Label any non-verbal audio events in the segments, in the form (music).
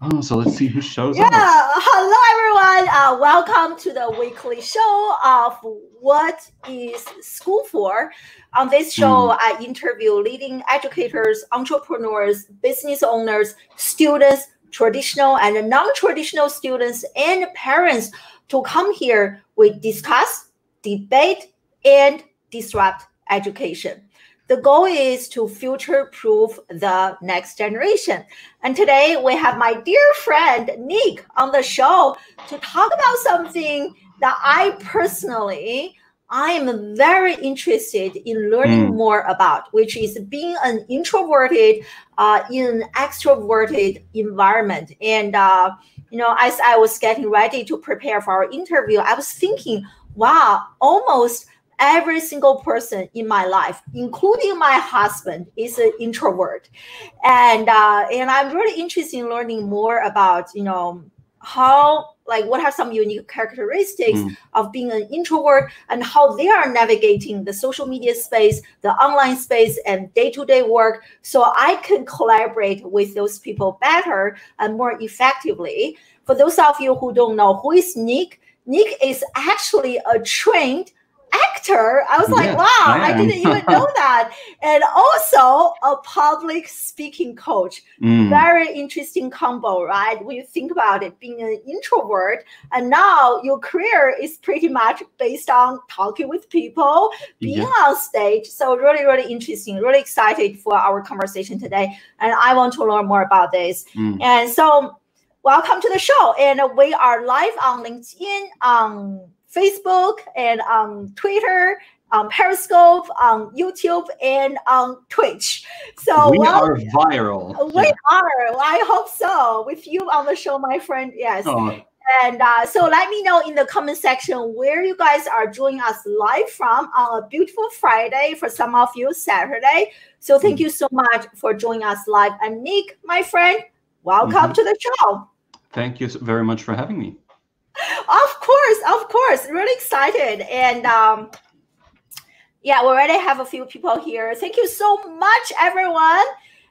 Oh, so let's see who shows yeah. up. Hello, everyone. Uh, welcome to the weekly show of What is School For? On this show, Mm. I interview leading educators, entrepreneurs, business owners, students, traditional and non traditional students, and parents to come here. We discuss, debate, and disrupt education. The goal is to future proof the next generation. And today we have my dear friend Nick on the show to talk about something that I personally I am very interested in learning Mm. more about, which is being an introverted uh, in an extroverted environment. And uh, you know, as I was getting ready to prepare for our interview, I was thinking, wow, almost every single person in my life, including my husband, is an introvert, and uh, and I'm really interested in learning more about you know how like what are some unique characteristics Mm. of being an introvert and how they are navigating the social media space, the online space, and day-to-day work, so I can collaborate with those people better and more effectively. For those of you who don't know who is Nick, Nick is actually a trained actor. I was like, Yes, wow, I I, didn't even know (laughs) that. And also a public speaking coach. Mm. Very interesting combo, right? When you think about it, being an introvert, and now your career is pretty much based on talking with people, being on stage. So really, really interesting. Really excited for our conversation today. And I want to learn more about this. Mm. And so, welcome to the show. And we are live on LinkedIn, on Facebook, and on Twitter, on Periscope, on YouTube, and on Twitch. So, we wel- are viral. we Yeah. are. Well, I hope so. With you on the show, my friend. Yes. Oh, And uh, so let me know in the comment section where you guys are joining us live from on a beautiful Friday. For some of you, Saturday. So thank you so much for joining us live. And Nick, my friend, welcome Mhm. to the show. thank you very much for having me. Of course, of course. Really excited. And um, yeah, we already have a few people here. Thank you so much, everyone.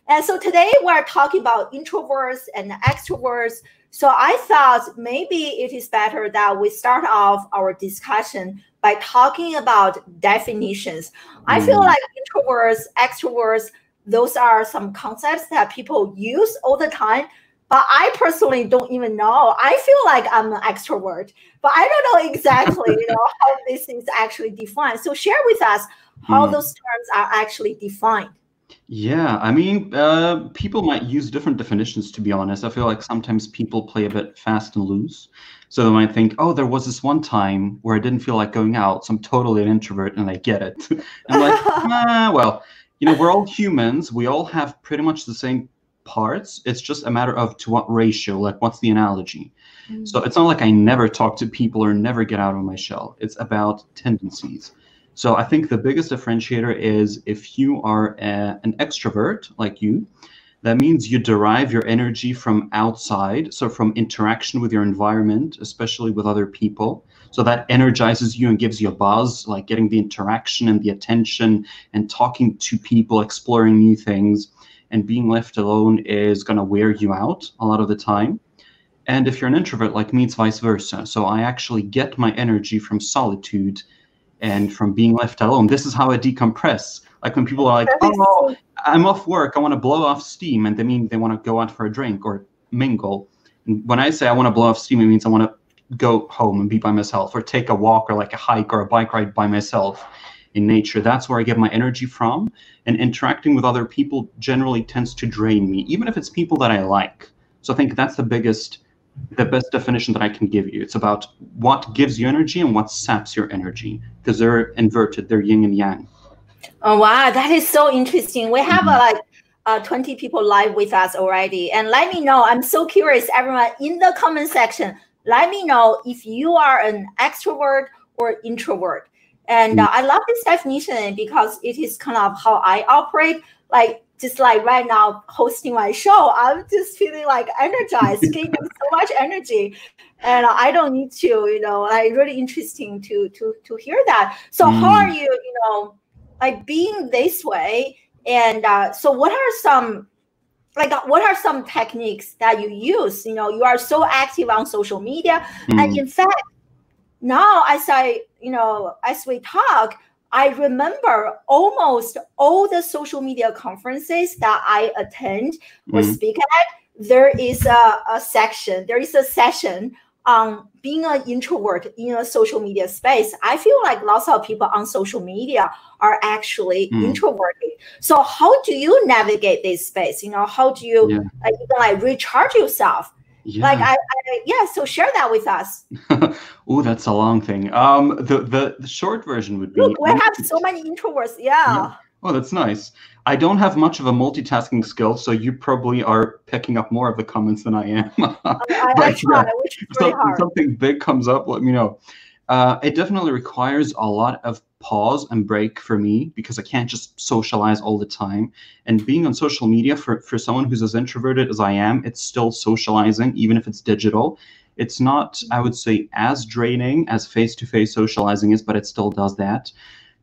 And so today we're talking about introverts and extroverts. So I thought maybe it is better that we start off our discussion by talking about definitions. I feel Mm. like introverts, extroverts, those are some concepts that people use all the time. But I personally don't even know. I feel like I'm an extrovert, but I don't know exactly, you know, how these things actually defined. So share with us how Mm. those terms are actually defined. Yeah, I mean, uh, people might use different definitions, to be honest. I feel like sometimes people play a bit fast and loose. So they might think, oh, there was this one time where I didn't feel like going out, so I'm totally an introvert and I get it. (laughs) I'm like, (laughs) ah, well, you know, we're all humans. We all have pretty much the same parts. It's just a matter of to what ratio, like what's the analogy. Mm. So it's not like I never talk to people or never get out of my shell. It's about tendencies. So I think the biggest differentiator is if you are a, an extrovert like you, that means you derive your energy from outside, so from interaction with your environment, especially with other people. So that energizes you and gives you a buzz, like getting the interaction and the attention and talking to people, exploring new things. And being left alone is going to wear you out a lot of the time. And if you're an introvert like me, it's vice versa. So I actually get my energy from solitude and from being left alone. This is how I decompress. Like when people are like, oh, I'm off work, I want to blow off steam, and they mean they want to go out for a drink or mingle. And when I say I want to blow off steam, it means I want to go home and be by myself or take a walk or like a hike or a bike ride by myself in nature. That's where I get my energy from. And interacting with other people generally tends to drain me, even if it's people that I like. So I think that's the biggest, the best definition that I can give you. It's about what gives you energy and what saps your energy because they're inverted, they're yin and yang. Oh wow, that is so interesting. We have uh, Mhm. like uh, 20 people live with us already. And let me know, I'm so curious, everyone in the comment section, let me know if you are an extrovert or introvert. And uh, I love this definition because it is kind of how I operate. Like just like right now hosting my show, I'm just feeling like energized, (laughs) getting so much energy. And I don't need to, you know, like really interesting to to to hear that. So how Mm. are you, you know, like being this way? And uh, so what are some like what are some techniques that you use you know you are so active on social media mm. and in fact now as i you know as we talk i remember almost all the social media conferences that i attend or mm. speak at there is a, a section there is a session on being an introvert in a social media space, I feel like lots of people on social media are actually mm. introverted. So how do you navigate this space? You know, how do you yeah. uh, even like recharge yourself? Yeah. Like I, I, yeah. So share that with us. (laughs) oh, that's a long thing. Um, the, the the short version would be. Look, we have so many introverts. yeah. yeah. Oh, that's nice. I don't have much of a multitasking skill, so you probably are picking up more of the comments than I am. (laughs) I, I try, yeah, which is very hard. something big comes up, let me know. Uh, it definitely requires a lot of pause and break for me because I can't just socialize all the time. And being on social media for, for someone who's as introverted as I am, it's still socializing, even if it's digital. It's not, I would say, as draining as face to face socializing is, but it still does that.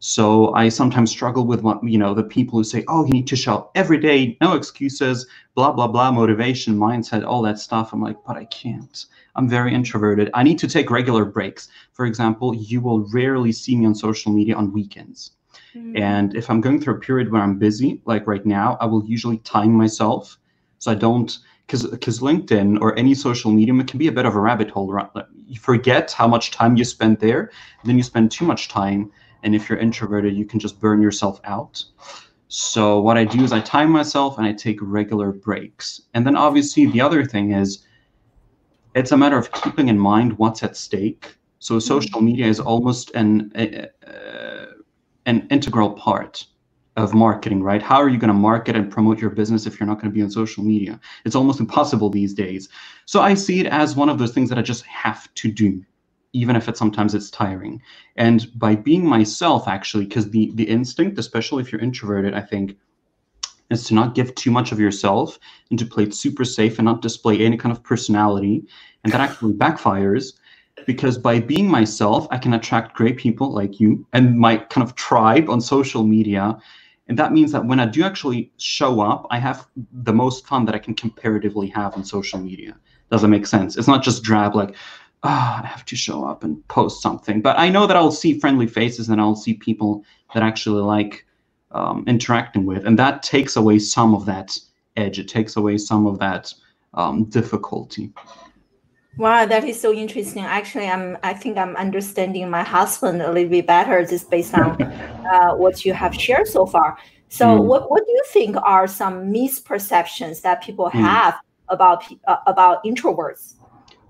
So I sometimes struggle with what you know the people who say, "Oh, you need to show up every day, no excuses, blah blah blah, motivation, mindset, all that stuff." I'm like, but I can't. I'm very introverted. I need to take regular breaks. For example, you will rarely see me on social media on weekends. Mm. And if I'm going through a period where I'm busy, like right now, I will usually time myself so I don't because because LinkedIn or any social medium it can be a bit of a rabbit hole. You forget how much time you spend there, then you spend too much time and if you're introverted, you can just burn yourself out. So what I do is I time myself and I take regular breaks. And then obviously the other thing is it's a matter of keeping in mind what's at stake. So mm-hmm. social media is almost an uh, an integral part of marketing, right? How are you going to market and promote your business if you're not going to be on social media? It's almost impossible these days. So I see it as one of those things that I just have to do even if it sometimes it's tiring. And by being myself, actually, because the the instinct, especially if you're introverted, I think, is to not give too much of yourself and to play it super safe and not display any kind of personality. And that actually (laughs) backfires because by being myself, I can attract great people like you and my kind of tribe on social media. And that means that when I do actually show up, I have the most fun that I can comparatively have on social media. Does that make sense? It's not just drab, like, oh, I have to show up and post something. But I know that I'll see friendly faces and I'll see people that actually like um, interacting with, and that takes away some of that edge. It takes away some of that um, difficulty. Wow, that is so interesting. Actually, I'm I think I'm understanding my husband a little bit better just based on (laughs) uh, what you have shared so far. So, mm. what, what do you think are some misperceptions that people mm. have about uh, about introverts?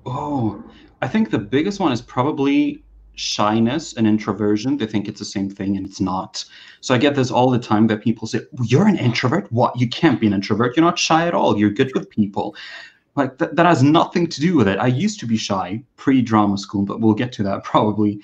Oh, I think the biggest one is probably shyness and introversion. They think it's the same thing and it's not. So I get this all the time that people say, You're an introvert? What? You can't be an introvert. You're not shy at all. You're good with people. Like th- that has nothing to do with it. I used to be shy pre drama school, but we'll get to that (laughs) probably.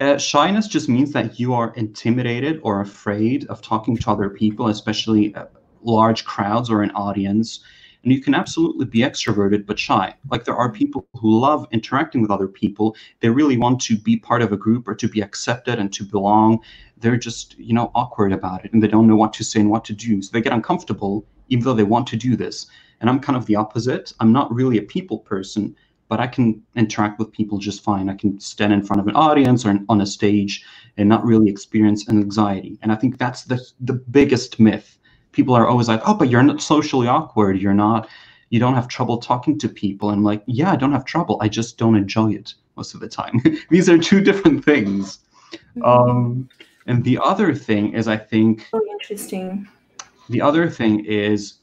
Uh, shyness just means that you are intimidated or afraid of talking to other people, especially uh, large crowds or an audience and you can absolutely be extroverted but shy. Like there are people who love interacting with other people. They really want to be part of a group or to be accepted and to belong. They're just, you know, awkward about it and they don't know what to say and what to do. So they get uncomfortable even though they want to do this. And I'm kind of the opposite. I'm not really a people person, but I can interact with people just fine. I can stand in front of an audience or on a stage and not really experience an anxiety. And I think that's the the biggest myth people are always like, oh, but you're not socially awkward. You're not, you don't have trouble talking to people. And I'm like, yeah, I don't have trouble. I just don't enjoy it most of the time. (laughs) These are two different things. Mm-hmm. Um, and the other thing is, I think. Oh, interesting. The other thing is,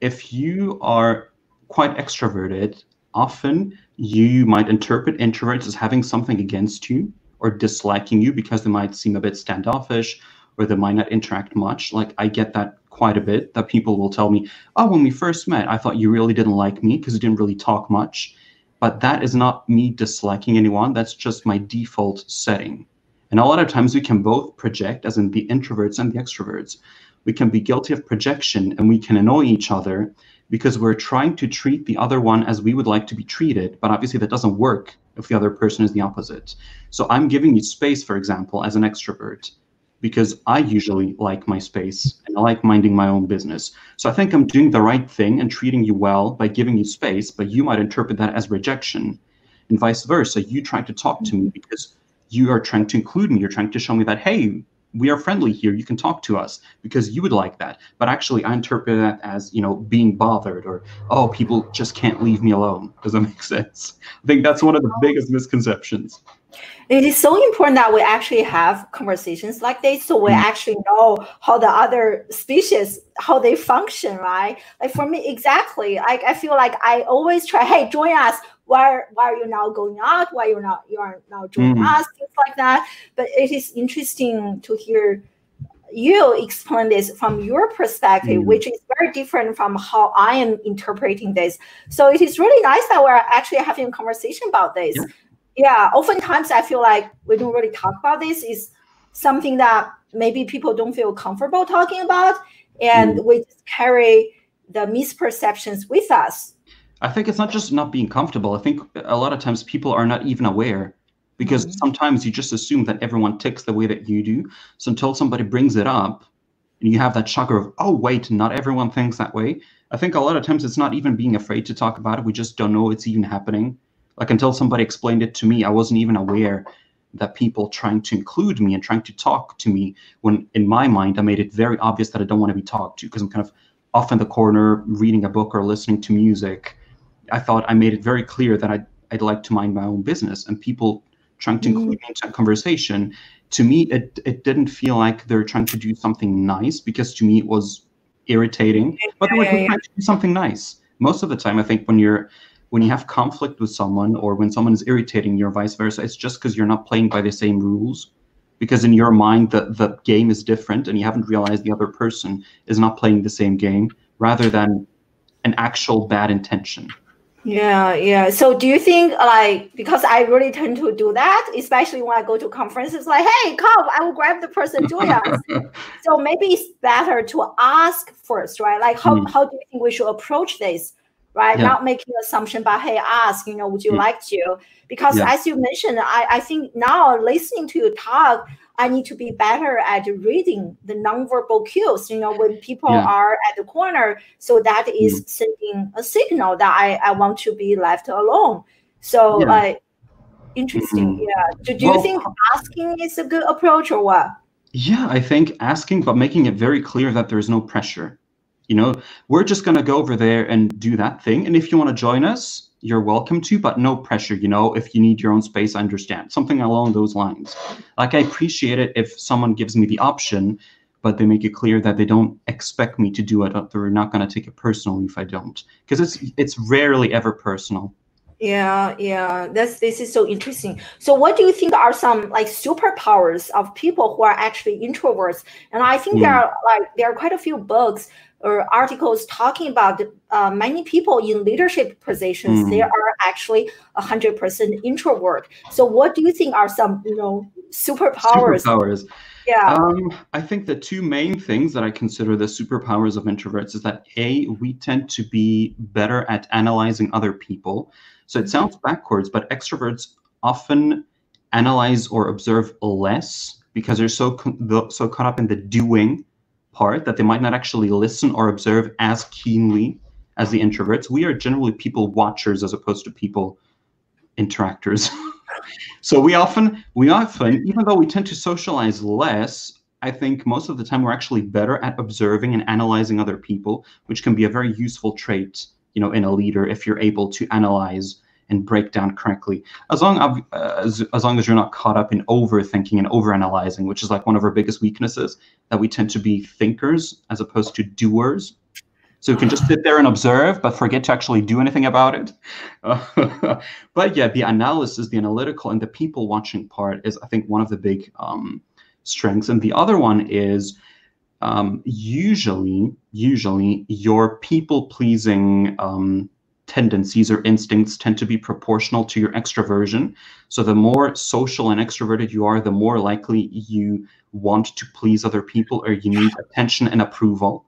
if you are quite extroverted, often you might interpret introverts as having something against you or disliking you because they might seem a bit standoffish or they might not interact much. Like I get that quite a bit that people will tell me, oh, when we first met, I thought you really didn't like me because you didn't really talk much. But that is not me disliking anyone. That's just my default setting. And a lot of times we can both project, as in the introverts and the extroverts. We can be guilty of projection and we can annoy each other because we're trying to treat the other one as we would like to be treated. But obviously, that doesn't work if the other person is the opposite. So I'm giving you space, for example, as an extrovert because I usually like my space and I like minding my own business. So I think I'm doing the right thing and treating you well by giving you space, but you might interpret that as rejection and vice versa. You try to talk to me mm-hmm. because you are trying to include me. You're trying to show me that, hey, we are friendly here. You can talk to us because you would like that. But actually, I interpret that as, you know, being bothered or, oh, people just can't leave me alone. Does that make (laughs) sense? I think that's one of the biggest misconceptions. It is so important that we actually have conversations like this so we mm. actually know how the other species how they function, right? Like for me, exactly. Like I feel like I always try, hey, join us why why are you now going out why you're not you are now joining mm. us things like that but it is interesting to hear you explain this from your perspective mm. which is very different from how i am interpreting this so it is really nice that we're actually having a conversation about this yeah, yeah oftentimes i feel like we don't really talk about this is something that maybe people don't feel comfortable talking about and mm. we just carry the misperceptions with us I think it's not just not being comfortable. I think a lot of times people are not even aware because mm-hmm. sometimes you just assume that everyone ticks the way that you do. So until somebody brings it up and you have that shocker of, oh, wait, not everyone thinks that way. I think a lot of times it's not even being afraid to talk about it. We just don't know it's even happening. Like until somebody explained it to me, I wasn't even aware that people trying to include me and trying to talk to me when in my mind I made it very obvious that I don't want to be talked to because I'm kind of off in the corner reading a book or listening to music I thought I made it very clear that I'd, I'd like to mind my own business and people trying to include me mm-hmm. into a conversation. To me, it, it didn't feel like they're trying to do something nice because to me it was irritating, but they were trying to do something nice. Most of the time, I think when you're when you have conflict with someone or when someone is irritating you or vice versa, it's just because you're not playing by the same rules. Because in your mind, the, the game is different and you haven't realized the other person is not playing the same game rather than an actual bad intention. Yeah, yeah. So do you think like because I really tend to do that, especially when I go to conferences, like, hey, come, I will grab the person join us. (laughs) so maybe it's better to ask first, right? Like how, mm. how do you think we should approach this? Right. Yeah. Not making assumption, but hey, ask, you know, would you mm. like to? Because yeah. as you mentioned, I, I think now listening to you talk, I need to be better at reading the nonverbal cues, you know, when people yeah. are at the corner. So that is mm. sending a signal that I, I want to be left alone. So yeah. like interesting. Mm-hmm. Yeah. Do, do well, you think asking is a good approach or what? Yeah, I think asking, but making it very clear that there's no pressure. You know, we're just gonna go over there and do that thing. And if you want to join us, you're welcome to, but no pressure. You know, if you need your own space, I understand. Something along those lines. Like I appreciate it if someone gives me the option, but they make it clear that they don't expect me to do it. They're not going to take it personally if I don't, because it's it's rarely ever personal. Yeah, yeah, that's this is so interesting. So, what do you think are some like superpowers of people who are actually introverts? And I think mm. there are like there are quite a few books or articles talking about uh, many people in leadership positions, mm. they are actually 100% introvert. So what do you think are some, you know, superpowers? Superpowers. Yeah. Um, I think the two main things that I consider the superpowers of introverts is that A, we tend to be better at analyzing other people. So it sounds backwards, but extroverts often analyze or observe less because they're so so caught up in the doing part that they might not actually listen or observe as keenly as the introverts. We are generally people watchers as opposed to people interactors. (laughs) so we often, we often, even though we tend to socialize less, I think most of the time we're actually better at observing and analyzing other people, which can be a very useful trait, you know, in a leader if you're able to analyze and break down correctly. As long as, as long as you're not caught up in overthinking and overanalyzing, which is like one of our biggest weaknesses, that we tend to be thinkers as opposed to doers. So you can just sit there and observe, but forget to actually do anything about it. Uh, (laughs) but yeah, the analysis, the analytical, and the people watching part is, I think, one of the big um, strengths. And the other one is um, usually, usually your people pleasing um, tendencies or instincts tend to be proportional to your extroversion. So the more social and extroverted you are, the more likely you want to please other people or you need attention and approval.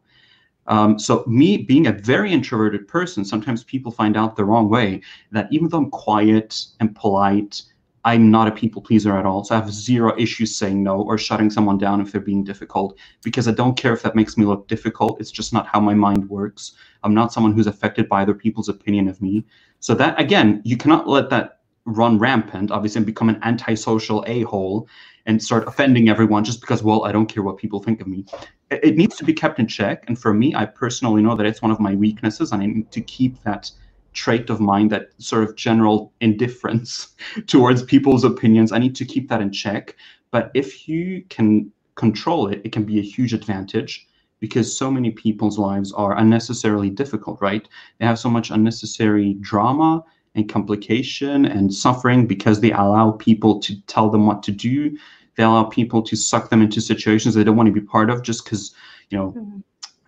Um, so me being a very introverted person, sometimes people find out the wrong way that even though I'm quiet and polite, I'm not a people pleaser at all. So I have zero issues saying no or shutting someone down if they're being difficult because I don't care if that makes me look difficult. It's just not how my mind works. I'm not someone who's affected by other people's opinion of me. So that again, you cannot let that run rampant, obviously, and become an antisocial a-hole and start offending everyone just because, well, I don't care what people think of me. It, needs to be kept in check. And for me, I personally know that it's one of my weaknesses, and I need to keep that trait of mine, that sort of general indifference (laughs) towards people's opinions. I need to keep that in check. But if you can control it, it can be a huge advantage because so many people's lives are unnecessarily difficult, right? They have so much unnecessary drama and complication and suffering because they allow people to tell them what to do. They allow people to suck them into situations they don't want to be part of just because, you know, mm-hmm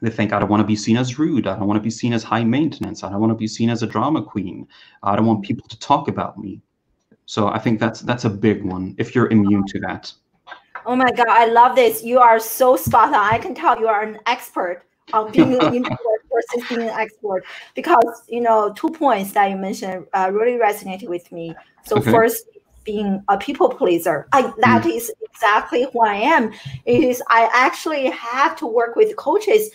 they think I don't want to be seen as rude. I don't want to be seen as high maintenance. I don't want to be seen as a drama queen. I don't want people to talk about me. So I think that's that's a big one. If you're immune to that. Oh my god, I love this. You are so spot on. I can tell you are an expert on being an introvert (laughs) versus being an expert because you know two points that you mentioned uh, really resonated with me. So okay. first, being a people pleaser. I, that mm. is exactly who I am. It is I actually have to work with coaches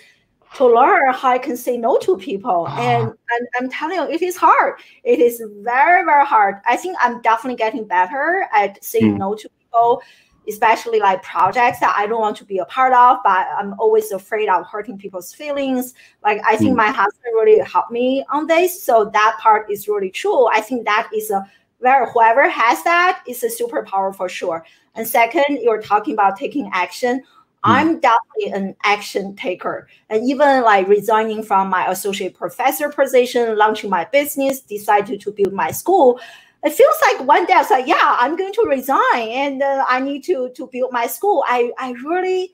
to learn how I can say no to people. Ah. And, and I'm telling you, it is hard. It is very, very hard. I think I'm definitely getting better at saying mm. no to people, especially like projects that I don't want to be a part of, but I'm always afraid of hurting people's feelings. Like I think mm. my husband really helped me on this. So that part is really true. I think that is a where whoever has that is a superpower for sure. And second, you're talking about taking action. I'm definitely an action taker. And even like resigning from my associate professor position, launching my business, decided to build my school. It feels like one day I was like, yeah, I'm going to resign and uh, I need to, to build my school. I, I really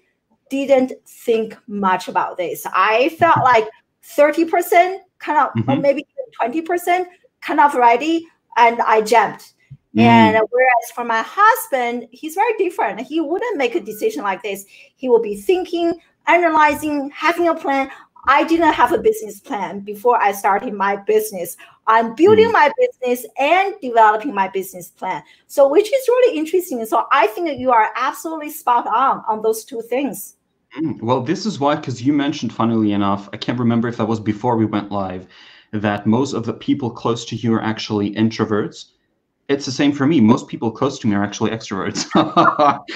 didn't think much about this. I felt like 30% kind of, mm-hmm. or maybe 20% kind of ready. And I jumped Mm. And whereas for my husband, he's very different. He wouldn't make a decision like this. He will be thinking, analyzing, having a plan. I didn't have a business plan before I started my business. I'm building mm. my business and developing my business plan. So, which is really interesting. So, I think that you are absolutely spot on on those two things. Mm. Well, this is why, because you mentioned, funnily enough, I can't remember if that was before we went live, that most of the people close to you are actually introverts it's the same for me. Most people close to me are actually extroverts.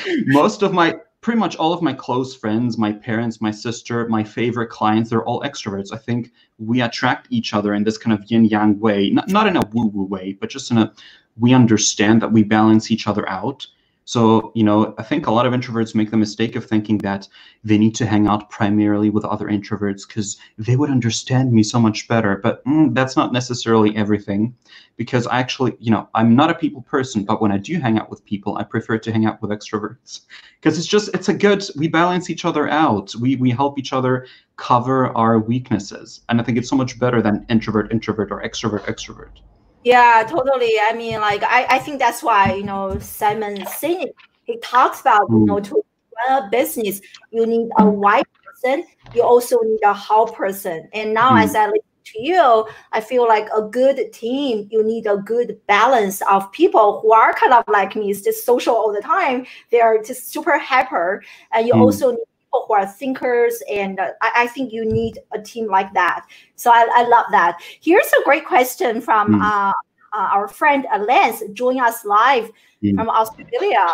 (laughs) Most of my, pretty much all of my close friends, my parents, my sister, my favorite clients, they're all extroverts. I think we attract each other in this kind of yin yang way, not, not in a woo woo way, but just in a, we understand that we balance each other out. So, you know, I think a lot of introverts make the mistake of thinking that they need to hang out primarily with other introverts because they would understand me so much better. But mm, that's not necessarily everything because I actually, you know, I'm not a people person, but when I do hang out with people, I prefer to hang out with extroverts because it's just, it's a good, we balance each other out. We, we help each other cover our weaknesses. And I think it's so much better than introvert, introvert, or extrovert, extrovert. Yeah, totally. I mean, like I, I think that's why you know Simon Sinek he talks about you know mm. to run a business you need a white person, you also need a how person. And now mm. as I listen to you, I feel like a good team you need a good balance of people who are kind of like me, is just social all the time. They are just super hyper, and you mm. also need people who are thinkers, and uh, I, I, think you need a team like that. So I, I love that. Here's a great question from mm. uh, uh, our friend Lance joining us live mm. from Australia,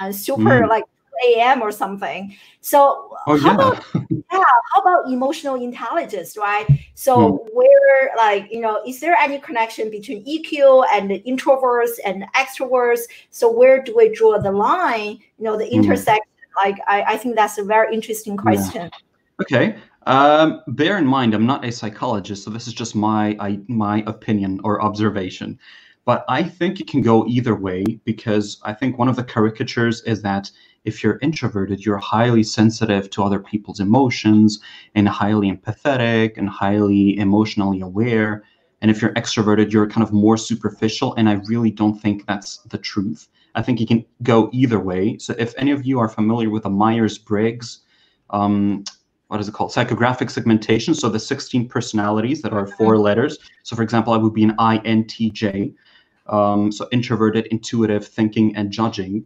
and super mm. like a.m. or something. So oh, how yeah. about yeah, how about emotional intelligence, right? So mm. where like you know, is there any connection between EQ and the introverts and extroverts? So where do we draw the line? You know, the mm. intersection like I, I think that's a very interesting question. Yeah. Okay. Um, bear in mind, I'm not a psychologist, so this is just my I, my opinion or observation. But I think it can go either way because I think one of the caricatures is that if you're introverted, you're highly sensitive to other people's emotions and highly empathetic and highly emotionally aware. And if you're extroverted, you're kind of more superficial. And I really don't think that's the truth. I think you can go either way. So if any of you are familiar with the Myers-Briggs, um, what is it called? Psychographic segmentation. So the 16 personalities that are four letters. So for example, I would be an INTJ. um, so introverted, intuitive, thinking, and judging.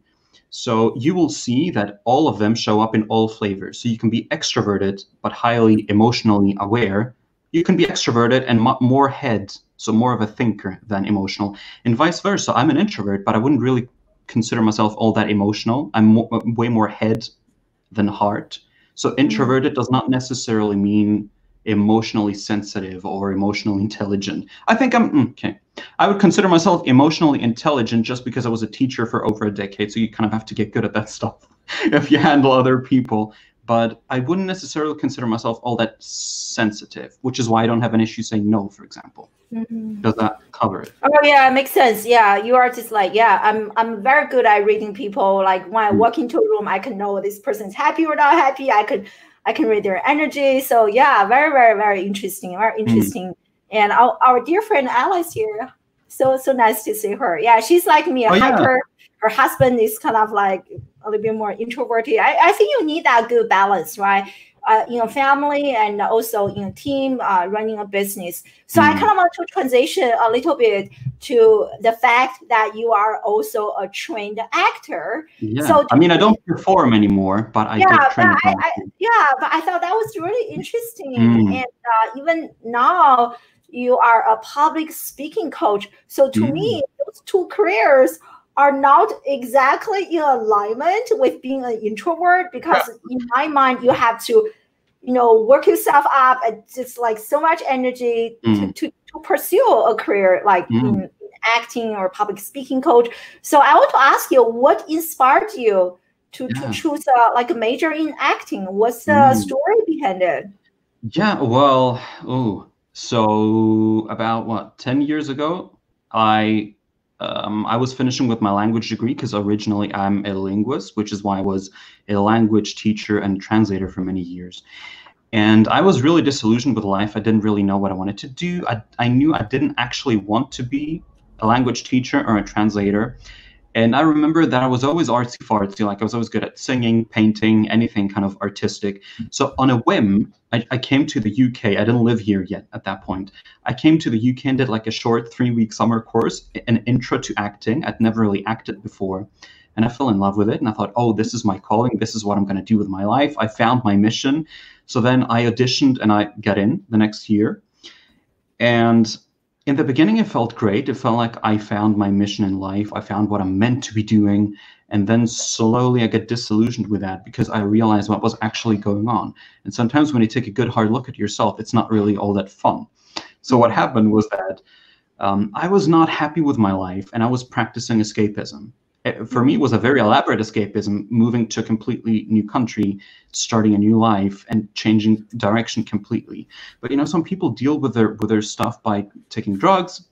So you will see that all of them show up in all flavors. So you can be extroverted but highly emotionally aware. You can be extroverted and more head, so more of a thinker than emotional, and vice versa. I'm an introvert, but I wouldn't really consider myself all that emotional. I'm mo- way more head than heart. So mm-hmm. introverted does not necessarily mean emotionally sensitive or emotionally intelligent. I think I'm mm, okay. I would consider myself emotionally intelligent just because I was a teacher for over a decade. So you kind of have to get good at that stuff (laughs) if you handle other people. But I wouldn't necessarily consider myself all that sensitive, which is why I don't have an issue saying no, for example. Mm-hmm. Does that cover it? Oh yeah, it makes sense. Yeah, you are just like yeah, I'm I'm very good at reading people. Like when I mm. walk into a room, I can know this person's happy or not happy. I could I can read their energy. So yeah, very, very, very interesting. Very hmm. interesting. Mm. And our, our dear friend Alice here, so so nice to see her. Yeah, she's like me, a oh, hyper. Yeah. Her husband is kind of like a little bit more introverted. I, I think you need that good balance, right? Uh, you know, family and also you know, team uh, running a business. So mm. I kind of want to transition a little bit to the fact that you are also a trained actor. Yeah. So I mean, I don't perform anymore, but I yeah, but I, I, yeah, but I thought that was really interesting, mm. and uh, even now you are a public speaking coach. So to mm. me, those two careers are not exactly in alignment with being an introvert because in my mind you have to you know work yourself up and just like so much energy mm. to, to, to, pursue a career like mm. in, in, acting or public speaking coach so i want to ask you what inspired you to, yeah. to choose a, like a major in acting what's the mm. story behind it yeah well oh so about what 10 years ago i um, I was finishing with my language degree because originally I'm a linguist, which is why I was a language teacher and translator for many years. And I was really disillusioned with life. I didn't really know what I wanted to do. I, I knew I didn't actually want to be a language teacher or a translator. And I remember that I was always artsy fartsy, like I was always good at singing, painting, anything kind of artistic. So on a whim, I, I, came to the UK. I didn't live here yet at that point. I came to the UK and did like a short three week summer course, an intro to acting. I'd never really acted before. And I fell in love with it. And I thought, oh, this is my calling. This is what I'm going to do with my life. I found my mission. So then I auditioned and I got in the next year. And in the beginning, it felt great. It felt like I found my mission in life. I found what I'm meant to be doing. And then slowly I get disillusioned with that because I realized what was actually going on. And sometimes when you take a good hard look at yourself, it's not really all that fun. So what happened was that um, I was not happy with my life and I was practicing escapism for me it was a very elaborate escapism moving to a completely new country starting a new life and changing direction completely. But you know some people deal with their with their stuff by taking drugs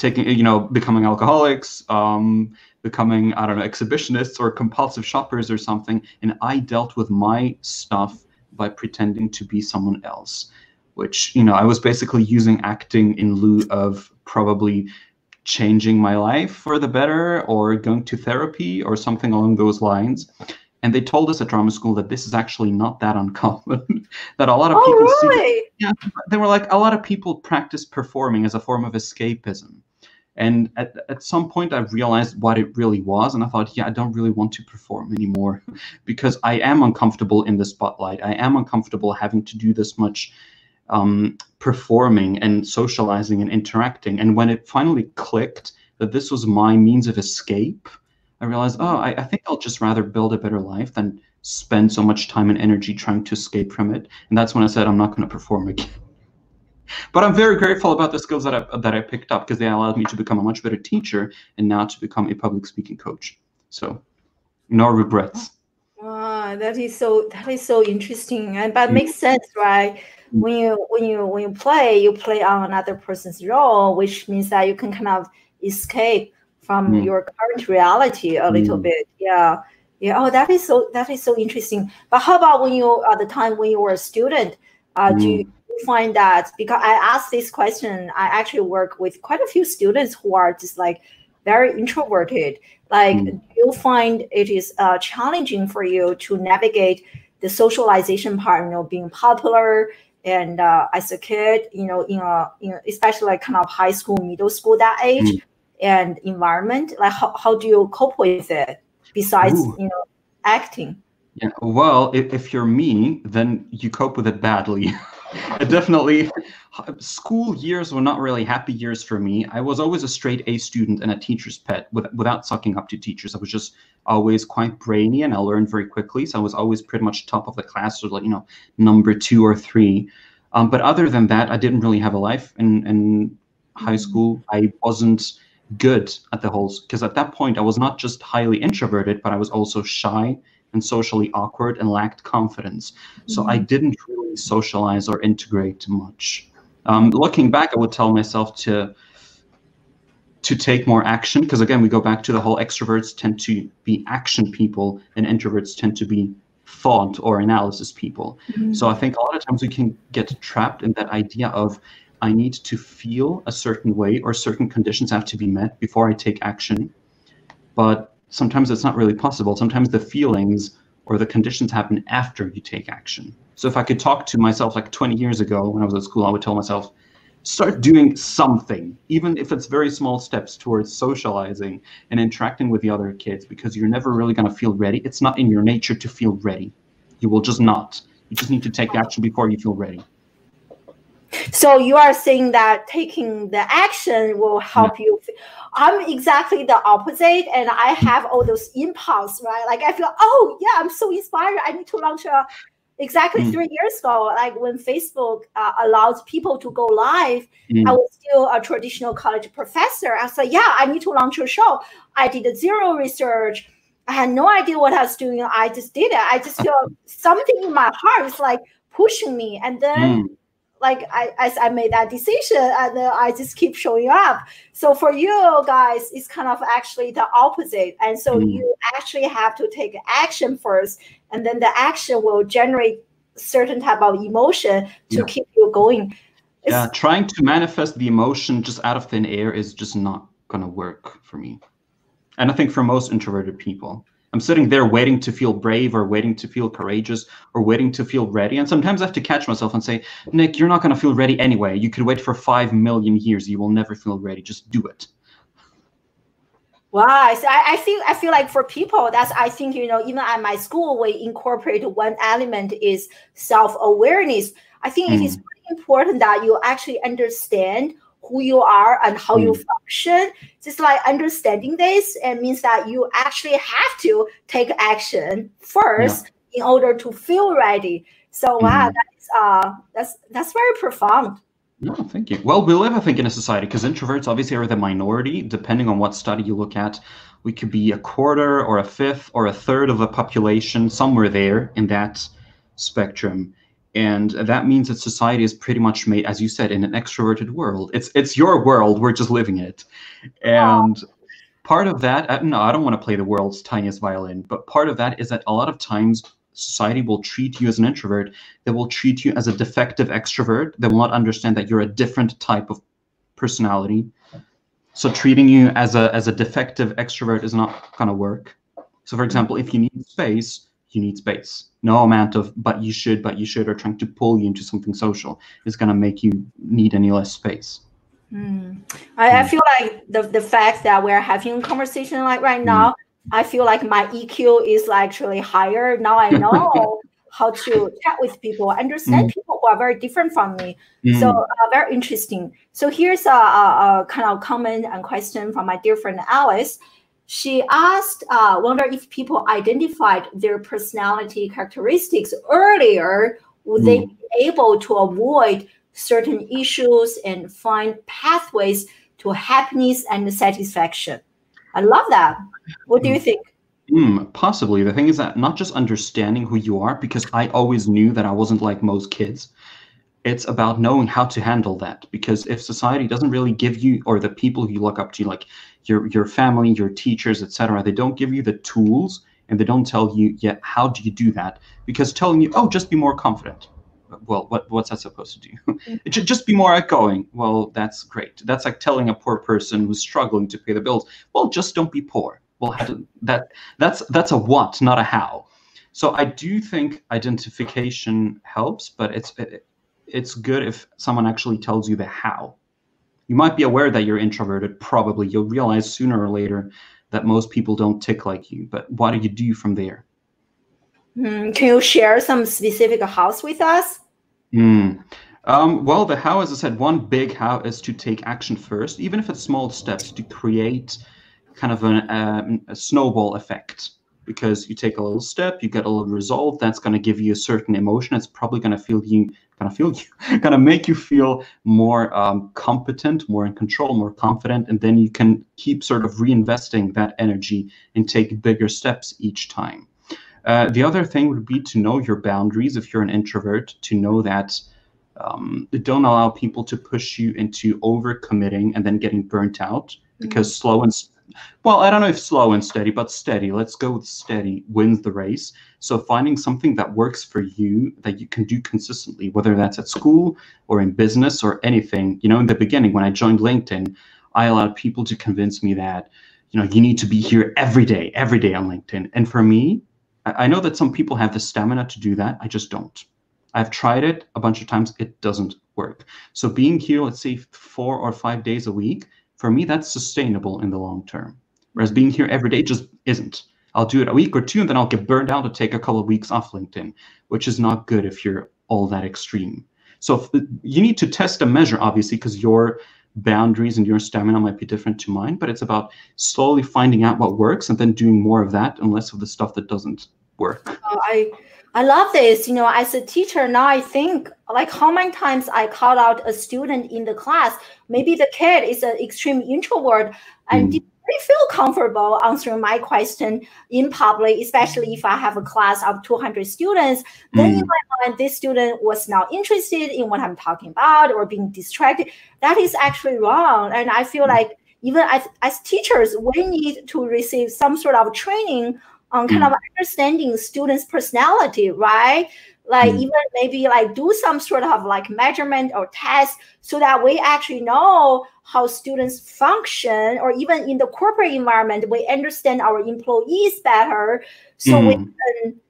taking you know becoming alcoholics um, becoming i don't know exhibitionists or compulsive shoppers or something and i dealt with my stuff by pretending to be someone else which you know i was basically using acting in lieu of probably changing my life for the better or going to therapy or something along those lines. And they told us at drama school that this is actually not that (laughs) uncommon. that a lot of oh, people really? see, yeah, they were like a lot of people practice performing as a form of escapism. And at, at some point, I realized what it really was. And I thought, yeah, I don't really want to perform anymore (laughs) because I am uncomfortable in the spotlight. I am uncomfortable having to do this much um, performing and socializing and interacting. And when it finally clicked that this was my means of escape, I realized, oh, I, I, think I'll just rather build a better life than spend so much time and energy trying to escape from it. And that's when I said, I'm not going to perform again. (laughs) but I'm very grateful about the skills that I, that I picked up because they allowed me to become a much better teacher and now to become a public speaking coach. So no regrets. Wow, that is so that is so interesting, and that makes sense, right? when you when you when you play, you play on another person's role, which means that you can kind of escape from mm. your current reality a little mm. bit. Yeah. Yeah. Oh, that is so that is so interesting. But how about when you at the time when you were a student? Uh, mm. Do you find that because I asked this question, I actually work with quite a few students who are just like very introverted. Like, mm. do you find it is uh, challenging for you to navigate the socialization part? You know, being popular and uh, as a kid, you know, in a, in a, especially like kind of high school, middle school that age, mm. and environment? Like how, how do you cope with it besides Ooh. you know acting? Yeah, well, if, if you're me, then you cope with it badly. (laughs) (laughs) definitely. School years were not really happy years for me. I was always a straight a student and a teacher's pet with, without sucking up to teachers. I was just always quite brainy and i learned very quickly. So i was always pretty much top of the class or like you know number two or three. Um, but other than that i didn't really have a life in, in high mm. school. I wasn't good at the whole because at that point i was not just highly introverted but i was also shy and socially awkward and lacked confidence. So mm-hmm. I didn't really socialize or integrate much. Um, looking back, I would tell myself to to take more action because again, we go back to the whole extroverts tend to be action people and introverts tend to be thought or analysis people. Mm-hmm. So I think a lot of times we can get trapped in that idea of I need to feel a certain way or certain conditions have to be met before I take action. But sometimes it's not really possible. Sometimes the feelings or the conditions happen after you take action. So if I could talk to myself like 20 years ago when I was at school, I would tell myself, start doing something, even if it's very small steps towards socializing and interacting with the other kids, because you're never really going to feel ready. It's not in your nature to feel ready. You will just not. You just need to take action before you feel ready. So you are saying that taking the action will help yeah. you. I'm exactly the opposite, and I have all those impulse, right? Like I feel, oh yeah, I'm so inspired. I need to launch a. Exactly mm. three years ago, like when Facebook uh, allows people to go live, mm. I was still a traditional college professor. I said, yeah, I need to launch a show. I did zero research. I had no idea what I was doing. I just did it. I just feel (laughs) something in my heart is like pushing me, and then. Mm like I as I made that decision and I just keep showing up. So for you guys, it's kind of actually the opposite. And so mm. you actually have to take action first, and then the action will generate certain type of emotion to yeah. keep you going. It's, yeah, trying to manifest the emotion just out of thin air is just not gonna work for me. And I think for most introverted people. I'm sitting there waiting to feel brave or waiting to feel courageous or waiting to feel ready. And sometimes I have to catch myself and say, Nick, you're not going to feel ready anyway. You could wait for five million years. You will never feel ready. Just do it. Wow, I, I feel I feel like for people that's I think you know even at my school we incorporate one element is self awareness. I think mm. it is hmm. important that you actually understand who you are and how mm. you function. Just like understanding this, it means that you actually have to take action first yeah. in order to feel ready. So mm. wow, that's uh that's that's very profound. No, thank you. Well, we live, I think, in a society because introverts obviously are the minority. Depending on what study you look at, we could be a quarter or a fifth or a third of the population, somewhere there in that spectrum and that means that society is pretty much made as you said in an extroverted world. It's it's your world we're just living it. And part of that uh, no i don't want to play the world's tiniest violin but part of that is that a lot of times society will treat you as an introvert they will treat you as a defective extrovert they will not understand that you're a different type of personality. So treating you as a as a defective extrovert is not going to work. So for example if you need space you need space. No amount of but you should, but you should, or trying to pull you into something social is going to make you need any less space. Mm. I, I, hmm. feel like the, the fact that we're having a conversation like right now, mm. I feel like my EQ is actually higher. Now I know (laughs) how to chat with people, understand mm. people who are very different from me. So hmm. uh, very interesting. So here's a, a, a kind of comment and question from my dear friend Alice she asked, uh, wonder if people identified their personality characteristics earlier, would mm. they be able to avoid certain issues and find pathways to happiness and satisfaction? I love that. What do you think? Mm, possibly. The thing is that not just understanding who you are, because I always knew that I wasn't like most kids it's about knowing how to handle that because if society doesn't really give you or the people who you look up to like your your family your teachers etc they don't give you the tools and they don't tell you yet how do you do that? Because telling you oh just be more confident. Well what, what's that supposed to do? (laughs) Mm-hmm. just be more outgoing. Well that's great. That's like telling a poor person who's struggling to pay the bills well just don't be poor. Well that that's that's a what not a how. So i do think identification helps but it's it, it's good if someone actually tells you the how you might be aware that you're introverted. Probably you'll realize sooner or later that most people don't tick like you. But what do you do from there? Mm, can you share some specific house with us? Mm. Um, well, the how, as I said, one big how is to take action first, even if it's small steps, to create kind of an, um, a snowball effect. Because you take a little step, you get a little result. That's going to give you a certain emotion. It's probably going to feel you, going to feel (laughs) you, going to make you feel more um, competent, more in control, more confident, and then you can keep sort of reinvesting that energy and take bigger steps each time. Uh, the other thing would be to know your boundaries if you're an introvert, to know that um, don't allow people to push you into overcommitting and then getting burnt out because mm-hmm. slow and well, I don't know if slow and steady, but steady. Let's go with steady wins the race. So finding something that works for you that you can do consistently, whether that's at school or in business or anything. You know, in the beginning when I joined LinkedIn, I allowed people to convince me that, you know, you need to be here every day, every day on LinkedIn. And for me, I know that some people have the stamina to do that. I just don't. I've tried it a bunch of times. It doesn't work. So being here, let's say four or five days a week, for me, that's sustainable in the long term. Whereas being here every day just isn't. I'll do it a week or two, and then I'll get burned out to take a couple of weeks off LinkedIn, which is not good if you're all that extreme. So you need to test and measure, obviously, because your boundaries and your stamina might be different to mine. But it's about slowly finding out what works and then doing more of that and less of the stuff that doesn't work. Oh, I I love this. You know, as a teacher now, I think like how many times I called out a student in the class. Maybe the kid is an extreme introvert and mm. didn't feel comfortable answering my question in public, especially if I have a class of 200 students. Mm. Then in my mind, this student was not interested in what I'm talking about or being distracted. That is actually wrong. And I feel mm. like even as, as teachers, we need to receive some sort of training on kind mm. of understanding students' personality, right? Like mm. even maybe like do some sort of like measurement or test so that we actually know how students function, or even in the corporate environment, we understand our employees better, so mm. we can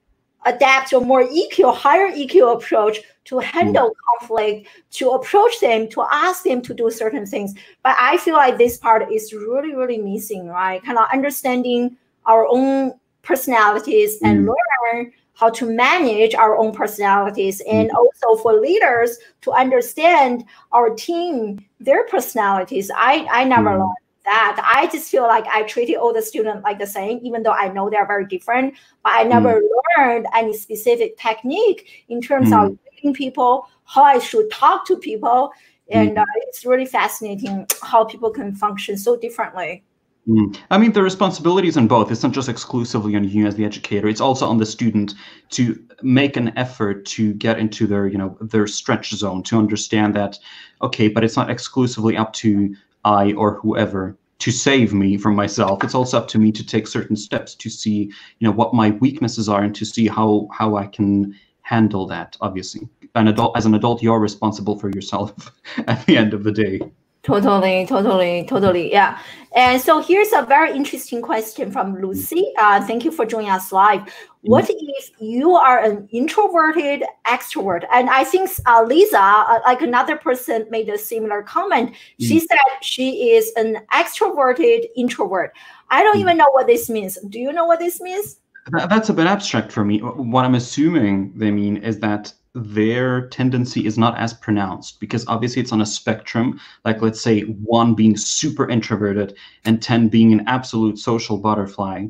adapt to a more EQ, higher EQ approach to handle mm. conflict, to approach them, to ask them to do certain things. But I feel like this part is really, really missing, right? Kind of understanding our own personalities and mm. learn how to manage our own personalities and mm. also for leaders to understand our team their personalities i i never mm. learned that i just feel like i treated all the students like the same even though i know they're very different but i never mm. learned any specific technique in terms mm. of reading people how i should talk to people and mm. uh, it's really fascinating how people can function so differently Mm. I mean, the responsibility is on both. It's not just exclusively on you as the educator. It's also on the student to make an effort to get into their, you know, their stretch zone to understand that, okay, but it's not exclusively up to I or whoever to save me from myself. It's also up to me to take certain steps to see, you know, what my weaknesses are and to see how how I can handle that. Obviously, an adult as an adult, you're responsible for yourself (laughs) at the end of the day. Totally, totally, totally. Yeah. And so here's a very interesting question from Lucy. Uh, thank you for joining us live. What mm-hmm. if you are an introverted extrovert? And I think uh, Lisa, uh, like another person, made a similar comment. She mm. said she is an extroverted introvert. I don't mm. even know what this means. Do you know what this means? That's a bit abstract for me. What I'm assuming they mean is that their tendency is not as pronounced because obviously it's on a spectrum like let's say one being super introverted and 10 being an absolute social butterfly.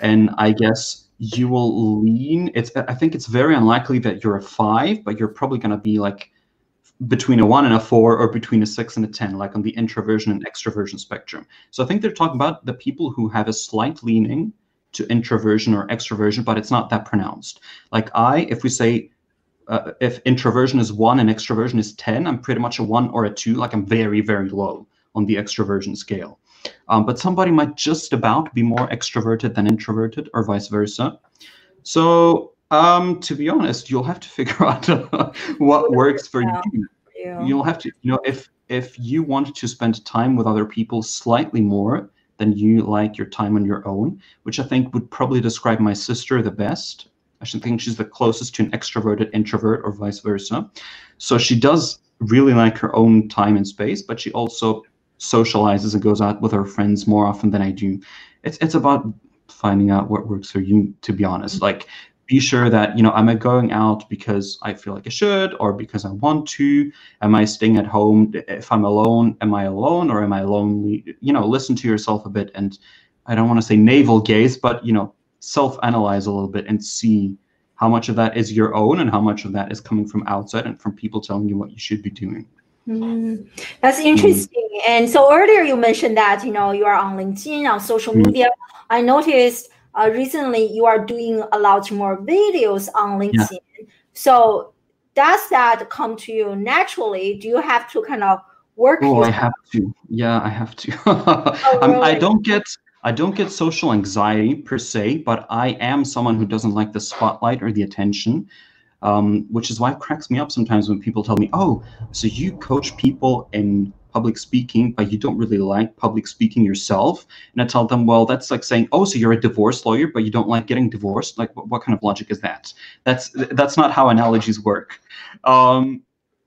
And i guess you will lean it's i think it's very unlikely that you're a five but you're probably going to be like between a one and a four or between a six and a 10 like on the introversion and extroversion spectrum. So i think they're talking about the people who have a slight leaning to introversion or extroversion but it's not that pronounced. Like i if we say uh, if introversion is one and extroversion is 10, I'm pretty much a one or a two. Like I'm very, very low on the extroversion scale. Um, but somebody might just about be more extroverted than introverted or vice versa. So um, to be honest, you'll have to (laughs) figure out what works for you. You'll have to, you know, if if you want to spend time with other people slightly more than you like your time on your own, which I think would probably describe my sister the best. I should think she's the closest to an extroverted introvert or vice versa. So she does really like her own time and space, but she also socializes and goes out with her friends more often than I do. It's it's about finding out what works for you. To be honest, like be sure that you know am i going out because i feel like i should or because i want to am i staying at home if i'm alone am i alone or am i lonely you know listen to yourself a bit and i don't want to say navel gaze but you know self analyze a little bit and see how much of that is your own and how much of that is coming from outside and from people telling you what you should be doing mm, that's interesting mm. and so earlier you mentioned that you know you are on linkedin on social mm. media i noticed uh, recently you are doing a lot more videos on linkedin yeah. so does that come to you naturally do you have to kind of work oh i have to yeah i have to (laughs) oh, really? i don't get I don't get social anxiety per se, but I am someone who doesn't like the spotlight or the attention, um, which is why it cracks me up sometimes when people tell me, "Oh, so you coach people in public speaking, but you don't really like public speaking yourself." And I tell them, "Well, that's like saying, oh, so you're a divorce lawyer, but you don't like getting divorced. Like, what, what kind of logic is that? That's that's not how analogies work." Um,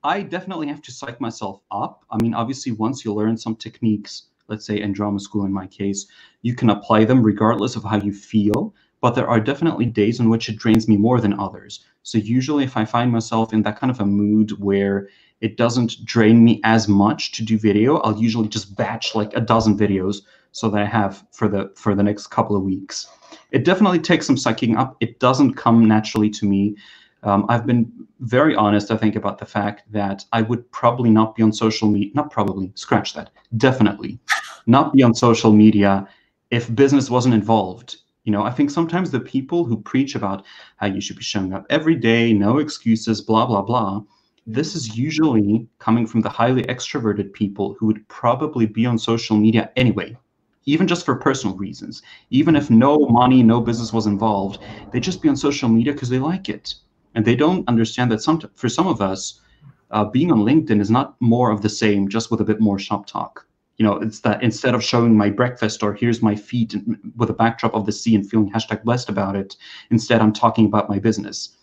I definitely have to psych myself up. I mean, obviously, once you learn some techniques let's say in drama school in my case, you can apply them regardless of how you feel. But there are definitely days in which it drains me more than others. So usually, if I find myself in that kind of a mood where it doesn't drain me as much to do video, I'll usually just batch like a dozen videos so that I have for the for the next couple of weeks. It definitely takes some psyching up. It doesn't come naturally to me. Um, I've been very honest, I think, about the fact that I would probably not be on social media, not probably, scratch that, definitely not be on social media if business wasn't involved. You know, I think sometimes the people who preach about how you should be showing up every day, no excuses, blah, blah, blah, this is usually coming from the highly extroverted people who would probably be on social media anyway, even just for personal reasons. Even if no money, no business was involved, they'd just be on social media because they like it and they don't understand that some for some of us uh, being on linkedin is not more of the same just with a bit more shop talk. You know it's that instead of showing my breakfast or here's my feet with a backdrop of the sea and feeling hashtag blessed about it instead i'm talking about my business.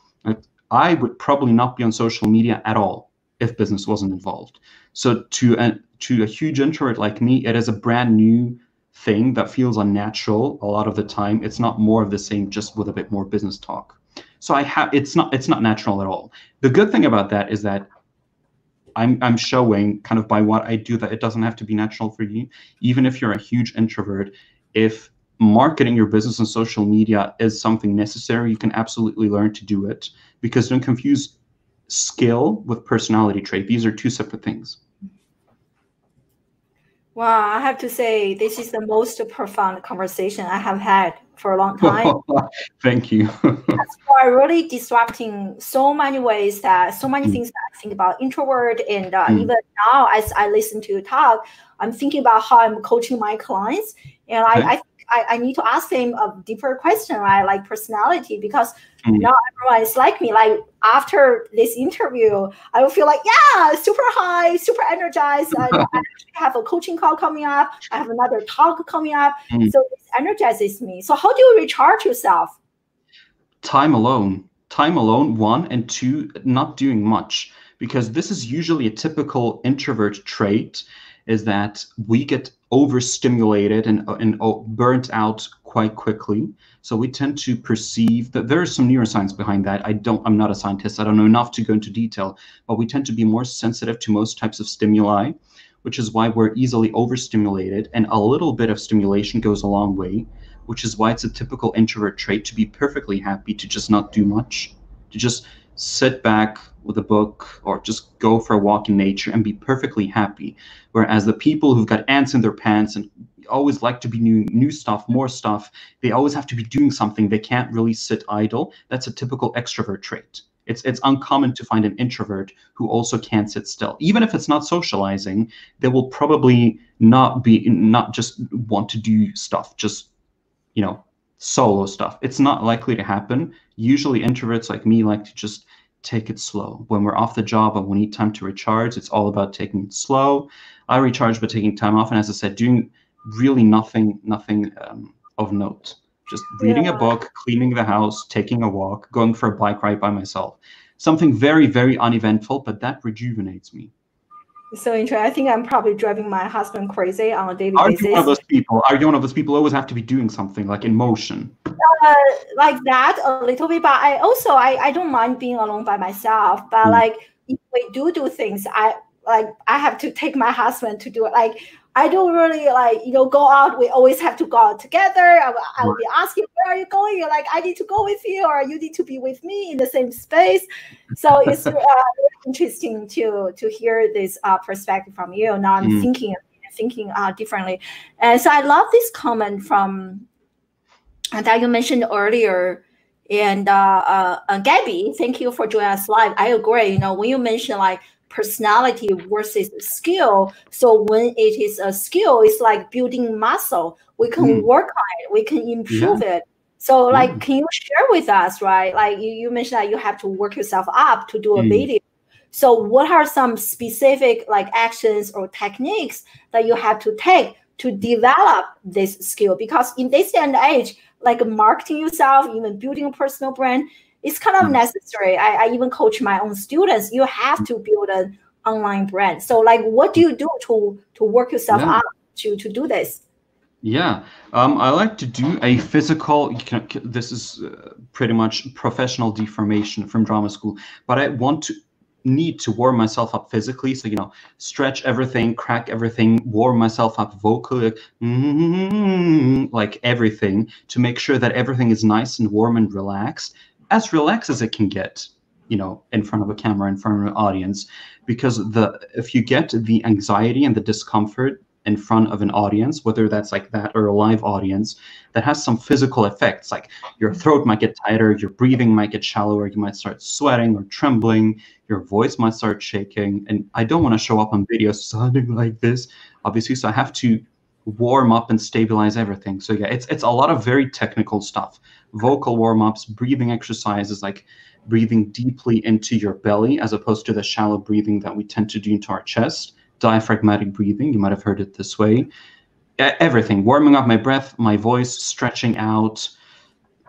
I would probably not be on social media at all if business wasn't involved. So to a, to a huge introvert like me it is a brand new thing that feels unnatural a lot of the time. It's not more of the same just with a bit more business talk so I have it's not it's not natural at all. The good thing about that is that I'm I'm showing kind of by what I do that it doesn't have to be natural for you. Even if you're a huge introvert, if marketing your business on social media is something necessary, you can absolutely learn to do it because don't confuse skill with personality trait. These are two separate things. Wow, I have to say this is the most profound conversation I have had for a long time. (laughs) Thank you. (laughs) That's why really disrupting so many ways that so many mm. things that I think about introvert and uh, mm. even now as I listen to you talk, I'm thinking about how I'm coaching my clients and I, I I, I, need to ask him a deeper question, right? Like personality, because mm. not everyone is like me. Like after this interview, I will feel like, yeah, super high, super energized. I (laughs) actually have a coaching call coming up. I have another talk coming up. Mm. So this energizes me. So how do you recharge yourself? Time alone. Time alone, one, and two, not doing much. Because this is usually a typical introvert trait is that we get overstimulated and, and burnt out quite quickly. So we tend to perceive that there is some neuroscience behind that. I don't, I'm not a scientist. I don't know enough to go into detail, but we tend to be more sensitive to most types of stimuli, which is why we're easily overstimulated. And a little bit of stimulation goes a long way, which is why it's a typical introvert trait to be perfectly happy to just not do much, to just sit back with a book or just go for a walk in nature and be perfectly happy. Whereas the people who've got ants in their pants and always like to be new new stuff, more stuff, they always have to be doing something. They can't really sit idle. That's a typical extrovert trait. It's it's uncommon to find an introvert who also can't sit still. Even if it's not socializing, they will probably not be not just want to do stuff, just you know, solo stuff. It's not likely to happen. Usually introverts like me like to just take it slow. When we're off the job and we need time to recharge, it's all about taking it slow. I recharge by taking time off, and as I said, doing really nothing, nothing um, of note. Just reading yeah. a book, cleaning the house, taking a walk, going for a bike ride by myself. Something very, very uneventful, but that rejuvenates me. So interesting. I think I'm probably driving my husband crazy on a daily Are basis. you one of those people? Are you one of those people who always have to be doing something like in motion? Uh, like that a little bit, but I also I, I don't mind being alone by myself. But Mm. like if we do do things, I like I have to take my husband to do it. Like I don't really like you know go out. We always have to go out together. I, will- I will be asking where are you going? You're like I need to go with you, or you need to be with me in the same space. So it's (laughs) uh, interesting to to hear this uh, perspective from you. Now I'm Mm. thinking thinking uh, differently, and so I love this comment from uh, that you mentioned earlier. And uh, uh, uh, Gabby, thank you for joining us live. I agree. You know, when you mentioned like personality versus skill, so when it is a skill, it's like building muscle. We can Mm. work on it. We can improve it. So, like, Mm. can you share with us, right? Like you, you mentioned that you have to work yourself up to do a Mm. video. So, what are some specific like actions or techniques that you have to take to develop this skill? Because in this day and age, like marketing yourself, even building a personal brand, it's kind of Mm. necessary. I, I even coach my own students. You have to build an online brand. So, like, what do you do to to work yourself Yeah. up to to do this? Yeah, um, I like to do a physical. You can, this is uh, pretty much professional deformation from drama school, but I want to need to warm myself up physically. So you know, stretch everything, crack everything, warm myself up vocally, like, mm, like everything, to make sure that everything is nice and warm and relaxed, as relaxed as it can get. You know, in front of a camera, in front of an audience, because the if you get the anxiety and the discomfort in front of an audience, whether that's like that or a live audience, that has some physical effects. Like your throat might get tighter, your breathing might get shallower, you might start sweating or trembling, your voice might start shaking. And I don't want to show up on video sounding like this, obviously. So I have to warm up and stabilize everything. So yeah, it's it's a lot of very technical stuff. Vocal warm-ups, breathing exercises like breathing deeply into your belly as opposed to the shallow breathing that we tend to do into our chest diaphragmatic breathing. You might have heard it this way. Everything, warming up my breath, my voice, stretching out,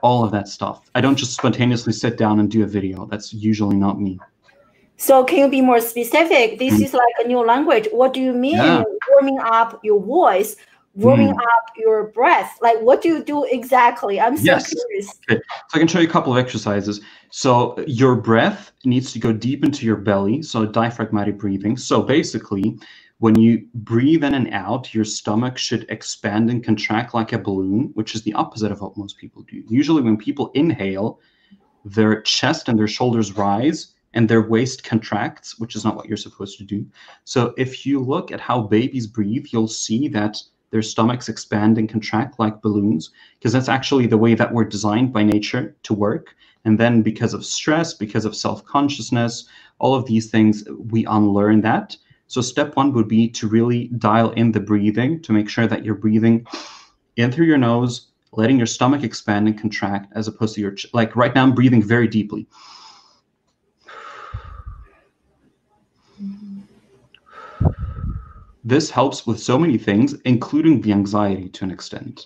all of that stuff. I don't just spontaneously sit down and do a video. That's usually not me. So can you be more specific? This is like a new language. What do you mean Mm. Yeah. Warming up your voice, warming Mm. up your breath? Like what do you do exactly? I'm so Yes. curious. So I can show you a couple of exercises. So your breath needs to go deep into your belly, so diaphragmatic breathing. So basically, when you breathe in and out, your stomach should expand and contract like a balloon, which is the opposite of what most people do. Usually when people inhale, their chest and their shoulders rise and their waist contracts, which is not what you're supposed to do. So if you look at how babies breathe, you'll see that their stomachs expand and contract like balloons because that's actually the way that we're designed by nature to work. And then because of stress, because of self-consciousness, all of these things, we unlearn that. So step one would be to really dial in the breathing to make sure that you're breathing in through your nose, letting your stomach expand and contract as opposed to your ch- like right now I'm breathing very deeply. This helps with so many things, including the anxiety to an extent.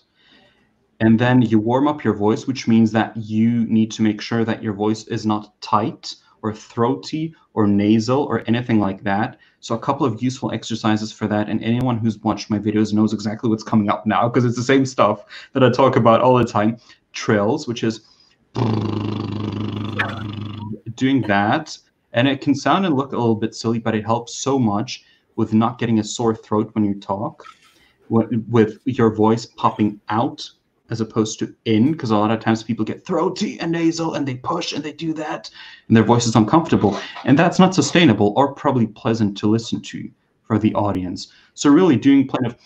And then you warm up your voice, which means that you need to make sure that your voice is not tight or throaty or nasal or anything like that. So, a couple of useful exercises for that. And anyone who's watched my videos knows exactly what's coming up now because it's the same stuff that I talk about all the time. Trills, which is doing that. And it can sound and look a little bit silly, but it helps so much with not getting a sore throat when you talk, with your voice popping out as opposed to in, because a lot of times people get throaty and nasal and they push and they do that, and their voice is uncomfortable. And that's not sustainable or probably pleasant to listen to for the audience. So, really doing plenty of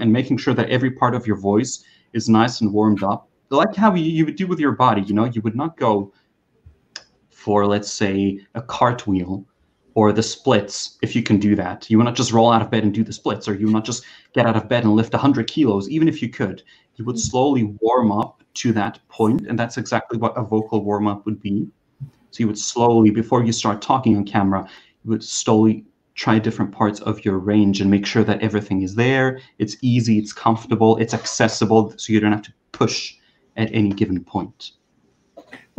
and making sure that every part of your voice is nice and warmed up like how you, you would do with your body you know you would not go for let's say a cartwheel or the splits if you can do that. You will not just roll out of bed and do the splits or you will not just get out of bed and lift 100 kilos. Even if you could you would mm-hmm. slowly warm up to that point and that's exactly what a vocal warm up would be. So you would slowly before you start talking on camera you would slowly try different parts of your range and make sure that everything is there it's easy it's comfortable it's accessible so you don't have to push at any given point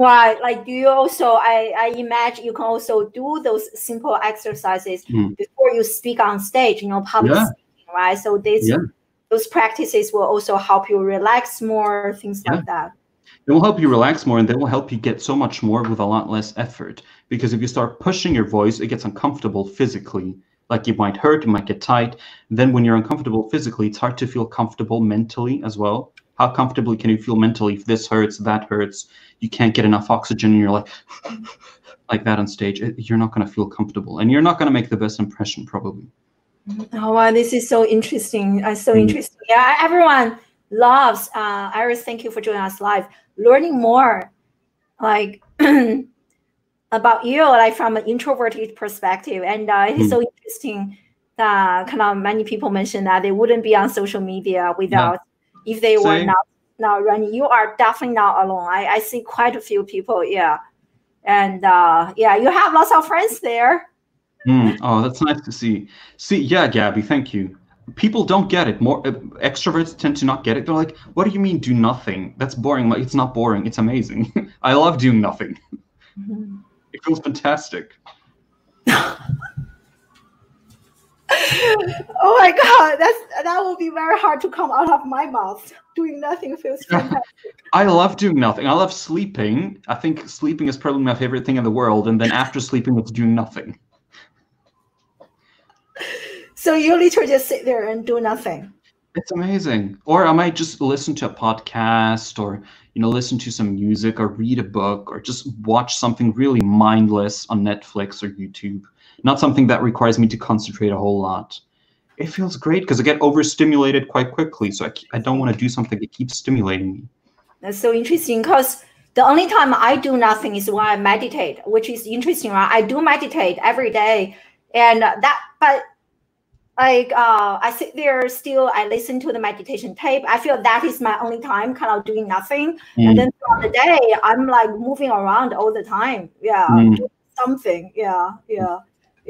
Right. Like, do you also, I, I imagine you can also do those simple exercises Mm. before you speak on stage, you know, public Yeah. speaking, right? So this, Yeah. those practices will also help you relax more, things like that. It will help you relax more and they will help you get so much more with a lot less effort. Because if you start pushing your voice, it gets uncomfortable physically. Like you might hurt, you might get tight. Then when you're uncomfortable physically, it's hard to feel comfortable mentally as well. How comfortably can you feel mentally if this hurts, that hurts, you can't get enough oxygen and you're like (laughs) like that on stage? It- You're not going to feel comfortable and you're not going to make the best impression probably. Oh, wow. This is so interesting. Uh, so Mm. interesting. Yeah. Everyone loves, uh, Iris, thank you for joining us live. Learning more, like, (clears throat) about you, like from an introverted perspective. And uh, it is Mm. so interesting that kind of many people mention that they wouldn't be on social media without if they were not not running. You are definitely not alone. I, I see quite a few people, yeah. And uh, yeah, you have lots of friends there. Mm, oh, that's nice to see. See, yeah, Gabby, thank you. People don't get it. More uh, extroverts tend to not get it. They're like, "What do you mean do nothing? That's boring." Like, it's not boring. It's amazing. (laughs) I love doing nothing. It feels fantastic. (laughs) Oh my god, that's that will be very hard to come out of my mouth. Doing nothing feels fantastic. I love doing nothing. I love sleeping. I think sleeping is probably my favorite thing in the world. And then after sleeping, it's doing nothing. so you literally just sit there and do nothing. It's amazing. Or I might just listen to a podcast or, you know, listen to some music or read a book or just watch something really mindless on Netflix or YouTube. Not something that requires me to concentrate a whole lot. It feels great because I get overstimulated quite quickly. So I, I don't want to do something that keeps stimulating me. That's so interesting because the only time I do nothing is when I meditate, which is interesting, right? I do meditate every day, and that, but like uh, I sit there still, I listen to the meditation tape. I feel that is my only time, kind of doing nothing, Mm. and then throughout the day, I'm like moving around all the time. Yeah, Mm. doing something. Yeah, yeah,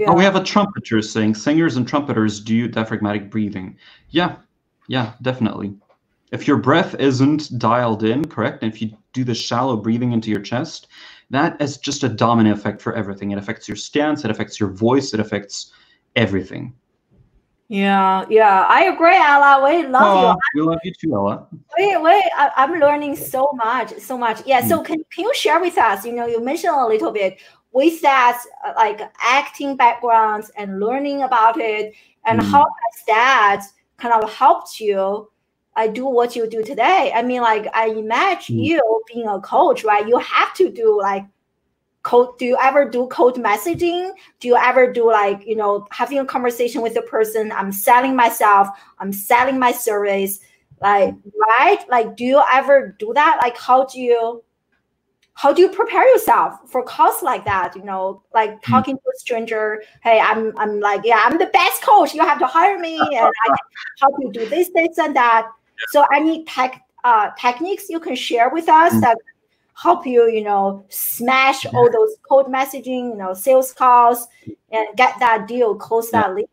yeah. Oh, we have a trumpeter saying singers and trumpeters do diaphragmatic breathing. Yeah, yeah, definitely. If your breath isn't dialed in, correct, and if you do the shallow breathing into your chest, that is just a domino effect for everything. It affects your stance, it affects your voice, it affects everything. yeah, yeah. I agree, Ella. We love you. Oh, we love you too, Ella. Wait, wait, I, I'm learning so much, so much. Yeah, so hmm. can, can you share with us? You know, you mentioned a little bit with that, uh, like acting backgrounds and learning about it, and Mm. how has that kind of helped you uh, do what you do today? I mean, like, I imagine Mm. you being a coach, right? You have to do like code. Do you ever do cold messaging? Do you ever do like, you know, having a conversation with the person? I'm selling myself, I'm selling my service like right like do you ever do that like how do you how do you prepare yourself for calls like that you know like talking to a stranger hey i'm i'm like yeah i'm the best coach you have to hire me (laughs) and i can help you do this this and that. So any tech uh techniques you can share with us Mm. that help you you know smash all those cold messaging you know sales calls and get that deal close that lead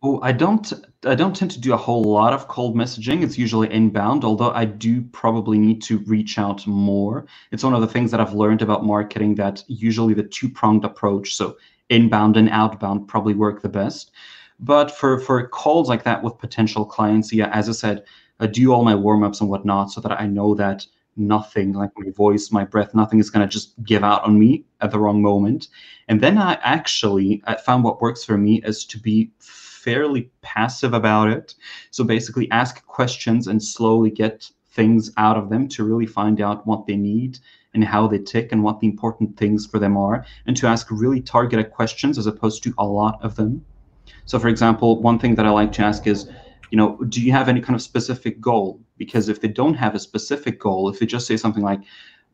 Oh, I don't I don't tend to do a whole lot of cold messaging. It's usually inbound, although I do probably need to reach out more. It's one of the things that I've learned about marketing that usually the two-pronged approach, so inbound and outbound probably work the best. But for for calls like that with potential clients, yeah, as I said, I do all my warm-ups and whatnot so that I know that nothing like my voice, my breath, nothing is gonna just give out on me at the wrong moment. And then I actually I found what works for me is to be fairly passive about it. So basically, ask questions and slowly get things out of them to really find out what they need and how they tick and what the important things for them are, and to ask really targeted questions as opposed to a lot of them. So, for example, one thing that I like to ask is, you know, do you have any kind of specific goal? Because if they don't have a specific goal, if they just say something like,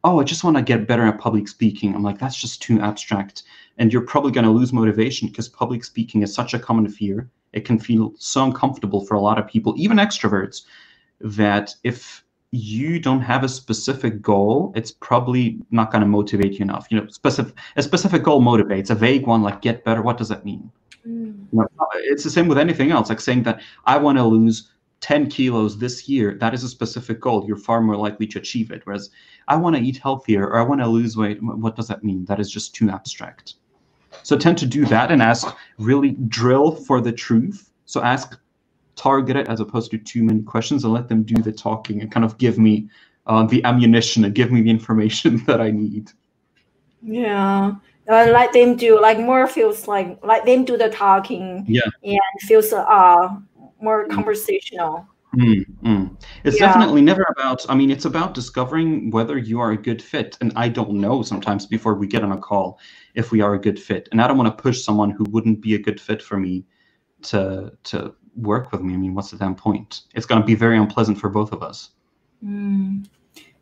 oh, I just want to get better at public speaking, I'm like, that's just too abstract. And you're probably going to lose motivation because public speaking is such a common fear. It can feel so uncomfortable for a lot of people, even extroverts, that if you don't have a specific goal, it's probably not going to motivate you enough. You know, specific a specific goal motivates. A vague one like get better, what does that mean? Mm. You know, it's the same with anything else. Like saying that I want to lose 10 kilos this year, that is a specific goal. You're far more likely to achieve it. Whereas I want to eat healthier or I want to lose weight. What does that mean? That is just too abstract. So tend to do that and ask, really drill for the truth. So ask targeted as opposed to too many questions and let them do the talking and kind of give me uh, the ammunition and give me the information (laughs) that I need. Yeah. Uh, let them do like more feels like let them do the talking yeah and feels uh more conversational mm, mm. it's yeah. definitely never about i mean it's about discovering whether you are a good fit and i don't know sometimes before we get on a call if we are a good fit and i don't want to push someone who wouldn't be a good fit for me to to work with me i mean what's the damn point it's going to be very unpleasant for both of us mm.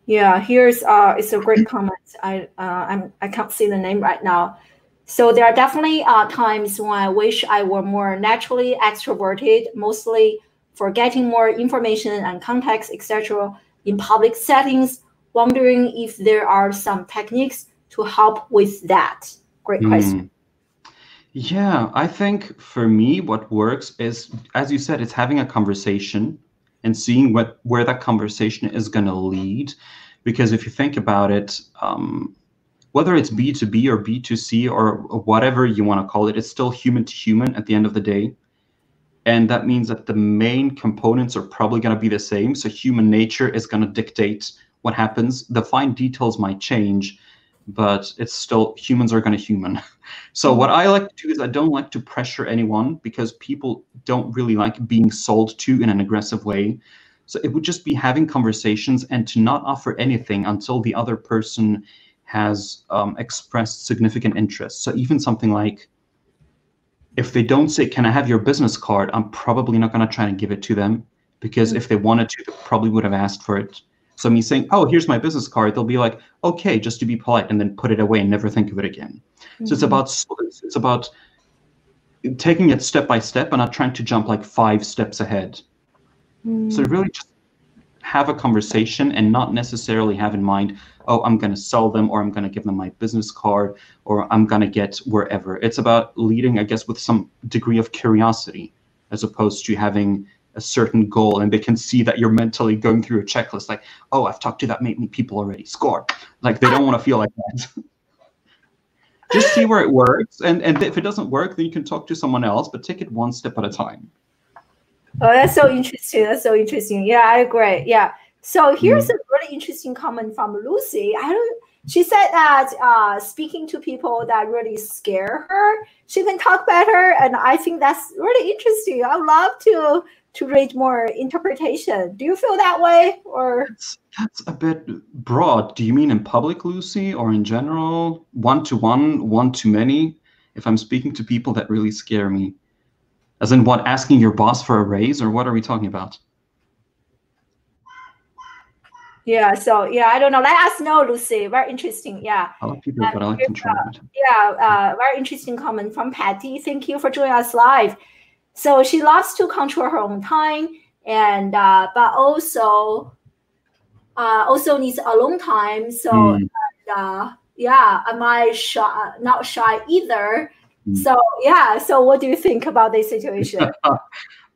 Yeah, here's uh, it's a great comment. I uh, I'm I can't see the name right now. So there are definitely uh, times when I wish I were more naturally extroverted, mostly for getting more information and context, etc. In public settings, wondering if there are some techniques to help with that. Great question. Mm. Yeah, I think for me, what works is, as you said, it's having a conversation and seeing what where that conversation is going to lead. Because if you think about it, um, whether it's B2B or B2C or whatever you want to call it, it's still human to human at the end of the day. And that means that the main components are probably going to be the same. So human nature is going to dictate what happens. The fine details might change, but it's still humans are going to human. (laughs) So what I like to do is I don't like to pressure anyone because people don't really like being sold to in an aggressive way. So it would just be having conversations and to not offer anything until the other person has um, expressed significant interest. So even something like, if they don't say, "Can I have your business card?" I'm probably not going to try and give it to them because mm-hmm. if they wanted to, they probably would have asked for it. So me saying, "Oh, here's my business card," they'll be like, "Okay," just to be polite, and then put it away and never think of it again. Mm-hmm. So it's mm-hmm. about it's about taking it step by step and not trying to jump like five steps ahead. Mm-hmm. So really just have a conversation and not necessarily have in mind, oh, I'm going to sell them or I'm going to give them my business card or I'm going to get wherever. It's about leading, I guess, with some degree of curiosity as opposed to having a certain goal and they can see that you're mentally going through a checklist like oh i've talked to that many people already. Score. Like they don't want to feel like that. (laughs) Just see where it works and and if it doesn't work then you can talk to someone else but take it one step at a time. Oh that's so interesting. That's so interesting. Yeah i agree. Yeah. So here's mm. a really interesting comment from lucy. I don't she said that uh, speaking to people that really scare her, she can talk better, and I think that's really interesting. I would love to to read more interpretation. Do you feel that way or that's, that's a bit broad. Do you mean in public, Lucy, or in general? One to one, one to many? If I'm speaking to people that really scare me. As in what asking your boss for a raise or what are we talking about? Yeah, so yeah, I don't know. Let us know, Lucy. Very interesting. Yeah. I like people, but I like control. Uh, yeah, uh, very interesting comment from Patty. Thank you for joining us live. So she loves to control her own time, and uh, but also uh, also needs alone time. So mm. uh, yeah, am I shy? Not shy either. Mm. So yeah. So what do you think about this situation? (laughs)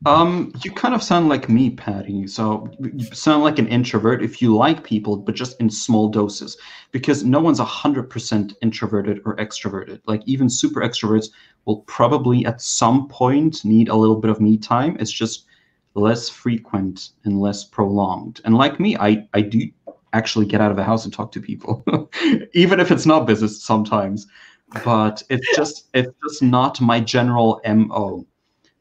Um, you kind of sound like me, Patty. So you sound like an introvert if you like people, but just in small doses. Because no one's hundred percent introverted or extroverted. Like even super extroverts will probably at some point need a little bit of me time. It's just less frequent and less prolonged. And like me, I I do actually get out of the house and talk to people, (laughs) even if it's not business sometimes. But it's just it's just not my general mo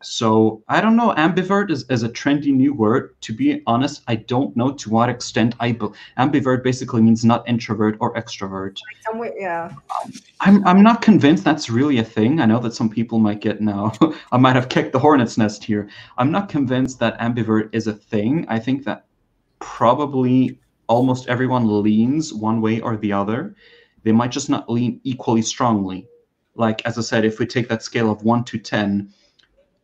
so I don't know. Ambivert is, is a trendy new word. To be honest, I don't know to what extent I be- ambivert basically means not introvert or extrovert. Somewhere, yeah. Um, I'm I'm not convinced that's really a thing. I know that some people might get now. (laughs) I might have kicked the hornet's nest here. I'm not convinced that ambivert is a thing. I think that probably almost everyone leans one way or the other. They might just not lean equally strongly. Like as I said, if we take that scale of one to ten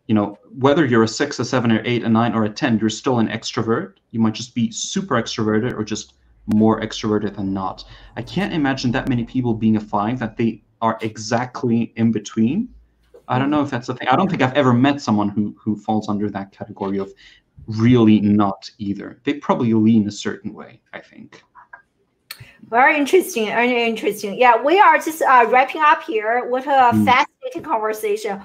you know, whether you're a six, a seven, or eight, a nine, or a 10, you're still an extrovert. You might just be super extroverted or just more extroverted than not. I can't imagine that many people being a five that they are exactly in between. I don't know if that's the thing. I don't think I've ever met someone who who falls under that category of really not either. They probably lean a certain way, I think. Very interesting. Very interesting. Yeah, we are just uh, wrapping up here. What a mm. fascinating conversation.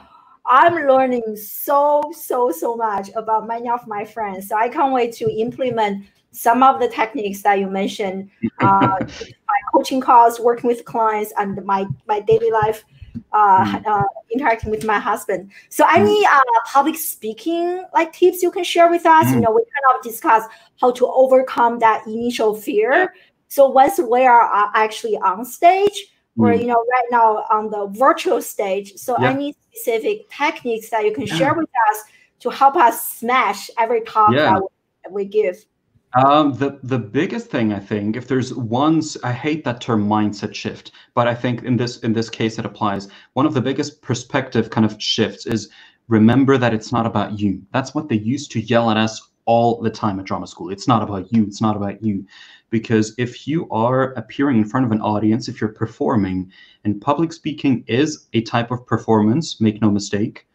I'm learning so, so, so much about many of my friends. So I can't wait to implement some of the techniques that you mentioned. (laughs) Uh, my coaching calls, working with clients, and my, my daily life uh, mm. uh, interacting with my husband. So mm. any uh, public speaking like tips you can share with us? Mm. You know, we kind of discuss how to overcome that initial fear. So once we are uh, actually on stage, or mm. you know, right now on the virtual stage. So yeah. any specific techniques that you can share with us to help us smash every talk yeah. that we give. Um, the the biggest thing I think, if there's one, I hate that term mindset shift, but I think in this in this case it applies. One of the biggest perspective kind of shifts is remember that it's not about you. That's what they used to yell at us all the time at drama school. It's not about you. It's not about you, because if you are appearing in front of an audience, if you're performing, and public speaking is a type of performance, make no mistake,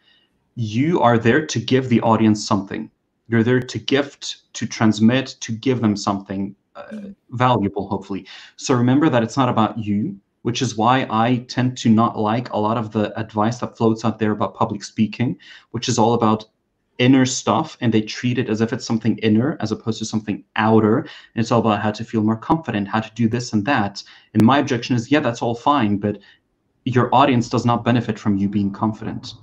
you are there to give the audience something you're there to gift, to transmit, to give them something uh, valuable, hopefully. So remember that it's not about you, which is why I tend to not like a lot of the advice that floats out there about public speaking, which is all about inner stuff and they treat it as if it's something inner as opposed to something outer. And it's all about how to feel more confident, how to do this and that. And my objection is, yeah, that's all fine, but your audience does not benefit from you being confident.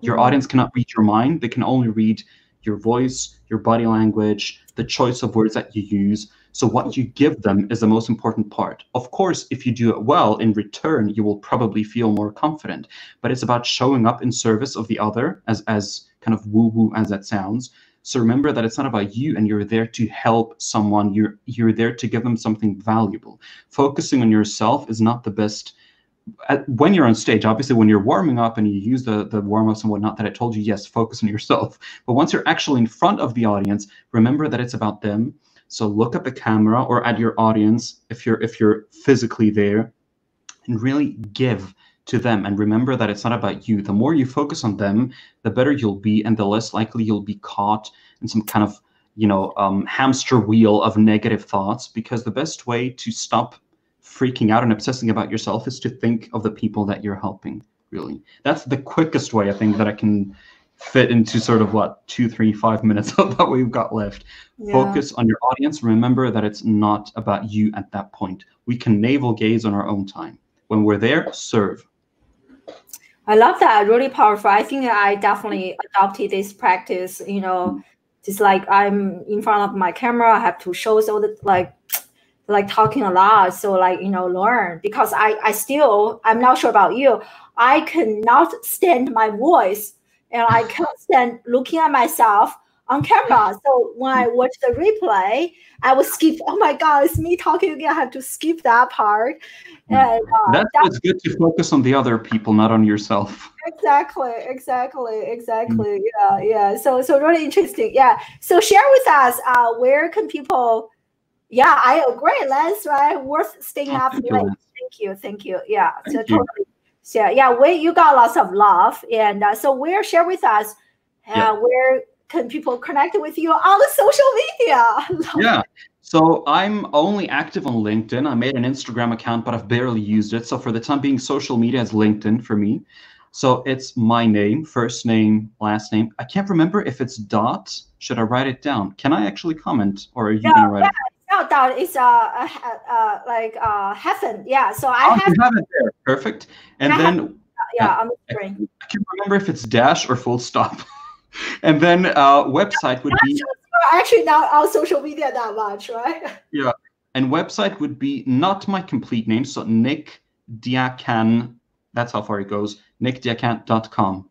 Your mm-hmm. audience cannot read your mind. They can only read your voice, your body language, the choice of words that you use. So what you give them is the most important part. Of course, if you do it well in return, you will probably feel more confident. But it's about showing up in service of the other, as as kind of woo-woo as that sounds. So remember that it's not about you and you're there to help someone. You're you're there to give them something valuable. Focusing on yourself is not the best at, when you're on stage, obviously when you're warming up and you use the, the warm-ups and whatnot that I told you, yes, focus on yourself. (laughs) But once you're actually in front of the audience, remember that it's about them. So look at the camera or at your audience if you're if you're physically there and really give to them. And remember that it's not about you. The more you focus on them, the better you'll be and the less likely you'll be caught in some kind of you know um, hamster wheel of negative thoughts. Because the best way to stop freaking out and obsessing about yourself is to think of the people that you're helping really. That's the quickest way i think that i can fit into sort of what two three five minutes (laughs) of that we've got left. Yeah. focus on your audience. Remember that it's not about you at that point. We can navel gaze on our own time. When we're there serve i love that. Really powerful. I think i definitely adopted this practice you know just like i'm in front of my camera i have to show so that like like talking a lot so like you know learn. Because i i still i'm not sure about you. I cannot stand my voice and i can't stand looking at myself on camera so when i watch the replay i will skip oh my god it's me talking again i have to skip that part hmm. and uh, that's, that's good to focus on the other people not on yourself exactly exactly exactly mm. yeah yeah so so really interesting yeah so share with us uh where can people yeah, I agree. That's right. Worth staying up late. Thank you. Thank you. Yeah. Thank so you. totally. So yeah, we you got lots of love, and uh, so where share with us, uh, yeah. where can people connect with you on the social media? (laughs) yeah. So I'm only active on LinkedIn. I made an Instagram account, but I've barely used it. So for the time being, social media is LinkedIn for me. So it's my name, first name, last name. I can't remember if it's dot. Should I write it down? Can I actually comment, or are you yeah, gonna write yeah. it? countdown is uh, uh, uh like uh heaven. Yeah. So I oh, have, have it there. Perfect. And I then have, yeah, on the screen. I, I can't remember if it's dash or full stop. (laughs) and then uh website would be (laughs) actually not on social media that much, right? (laughs) Yeah. And website would be not my complete name. So Nick Diacan, that's how far it goes, nickdiacan.com.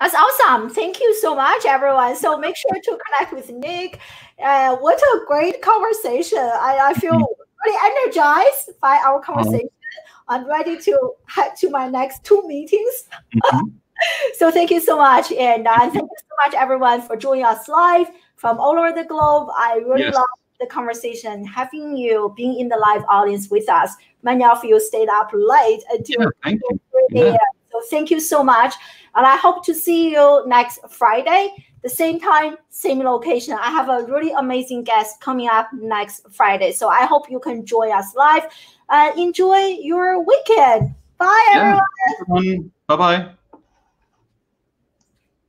That's awesome. Thank you so much, everyone. So make sure to connect with Nick. Uh, what a great conversation. I, I feel mm-hmm. really energized by our uh-huh. conversation. I'm ready to head to my next two meetings. Mm-hmm. (laughs) so thank you so much. And uh, thank you so much, everyone, for joining us live from all over the globe. I really yes. love the conversation, having you being in the live audience with us. Many of you stayed up late until yeah, thank you. Yeah. So thank you so much. And I hope to see you next Friday, the same time, same location. I have a really amazing guest coming up next Friday. So I hope you can join us live. Uh, enjoy your weekend. Bye, Yeah. everyone. Everyone, bye bye.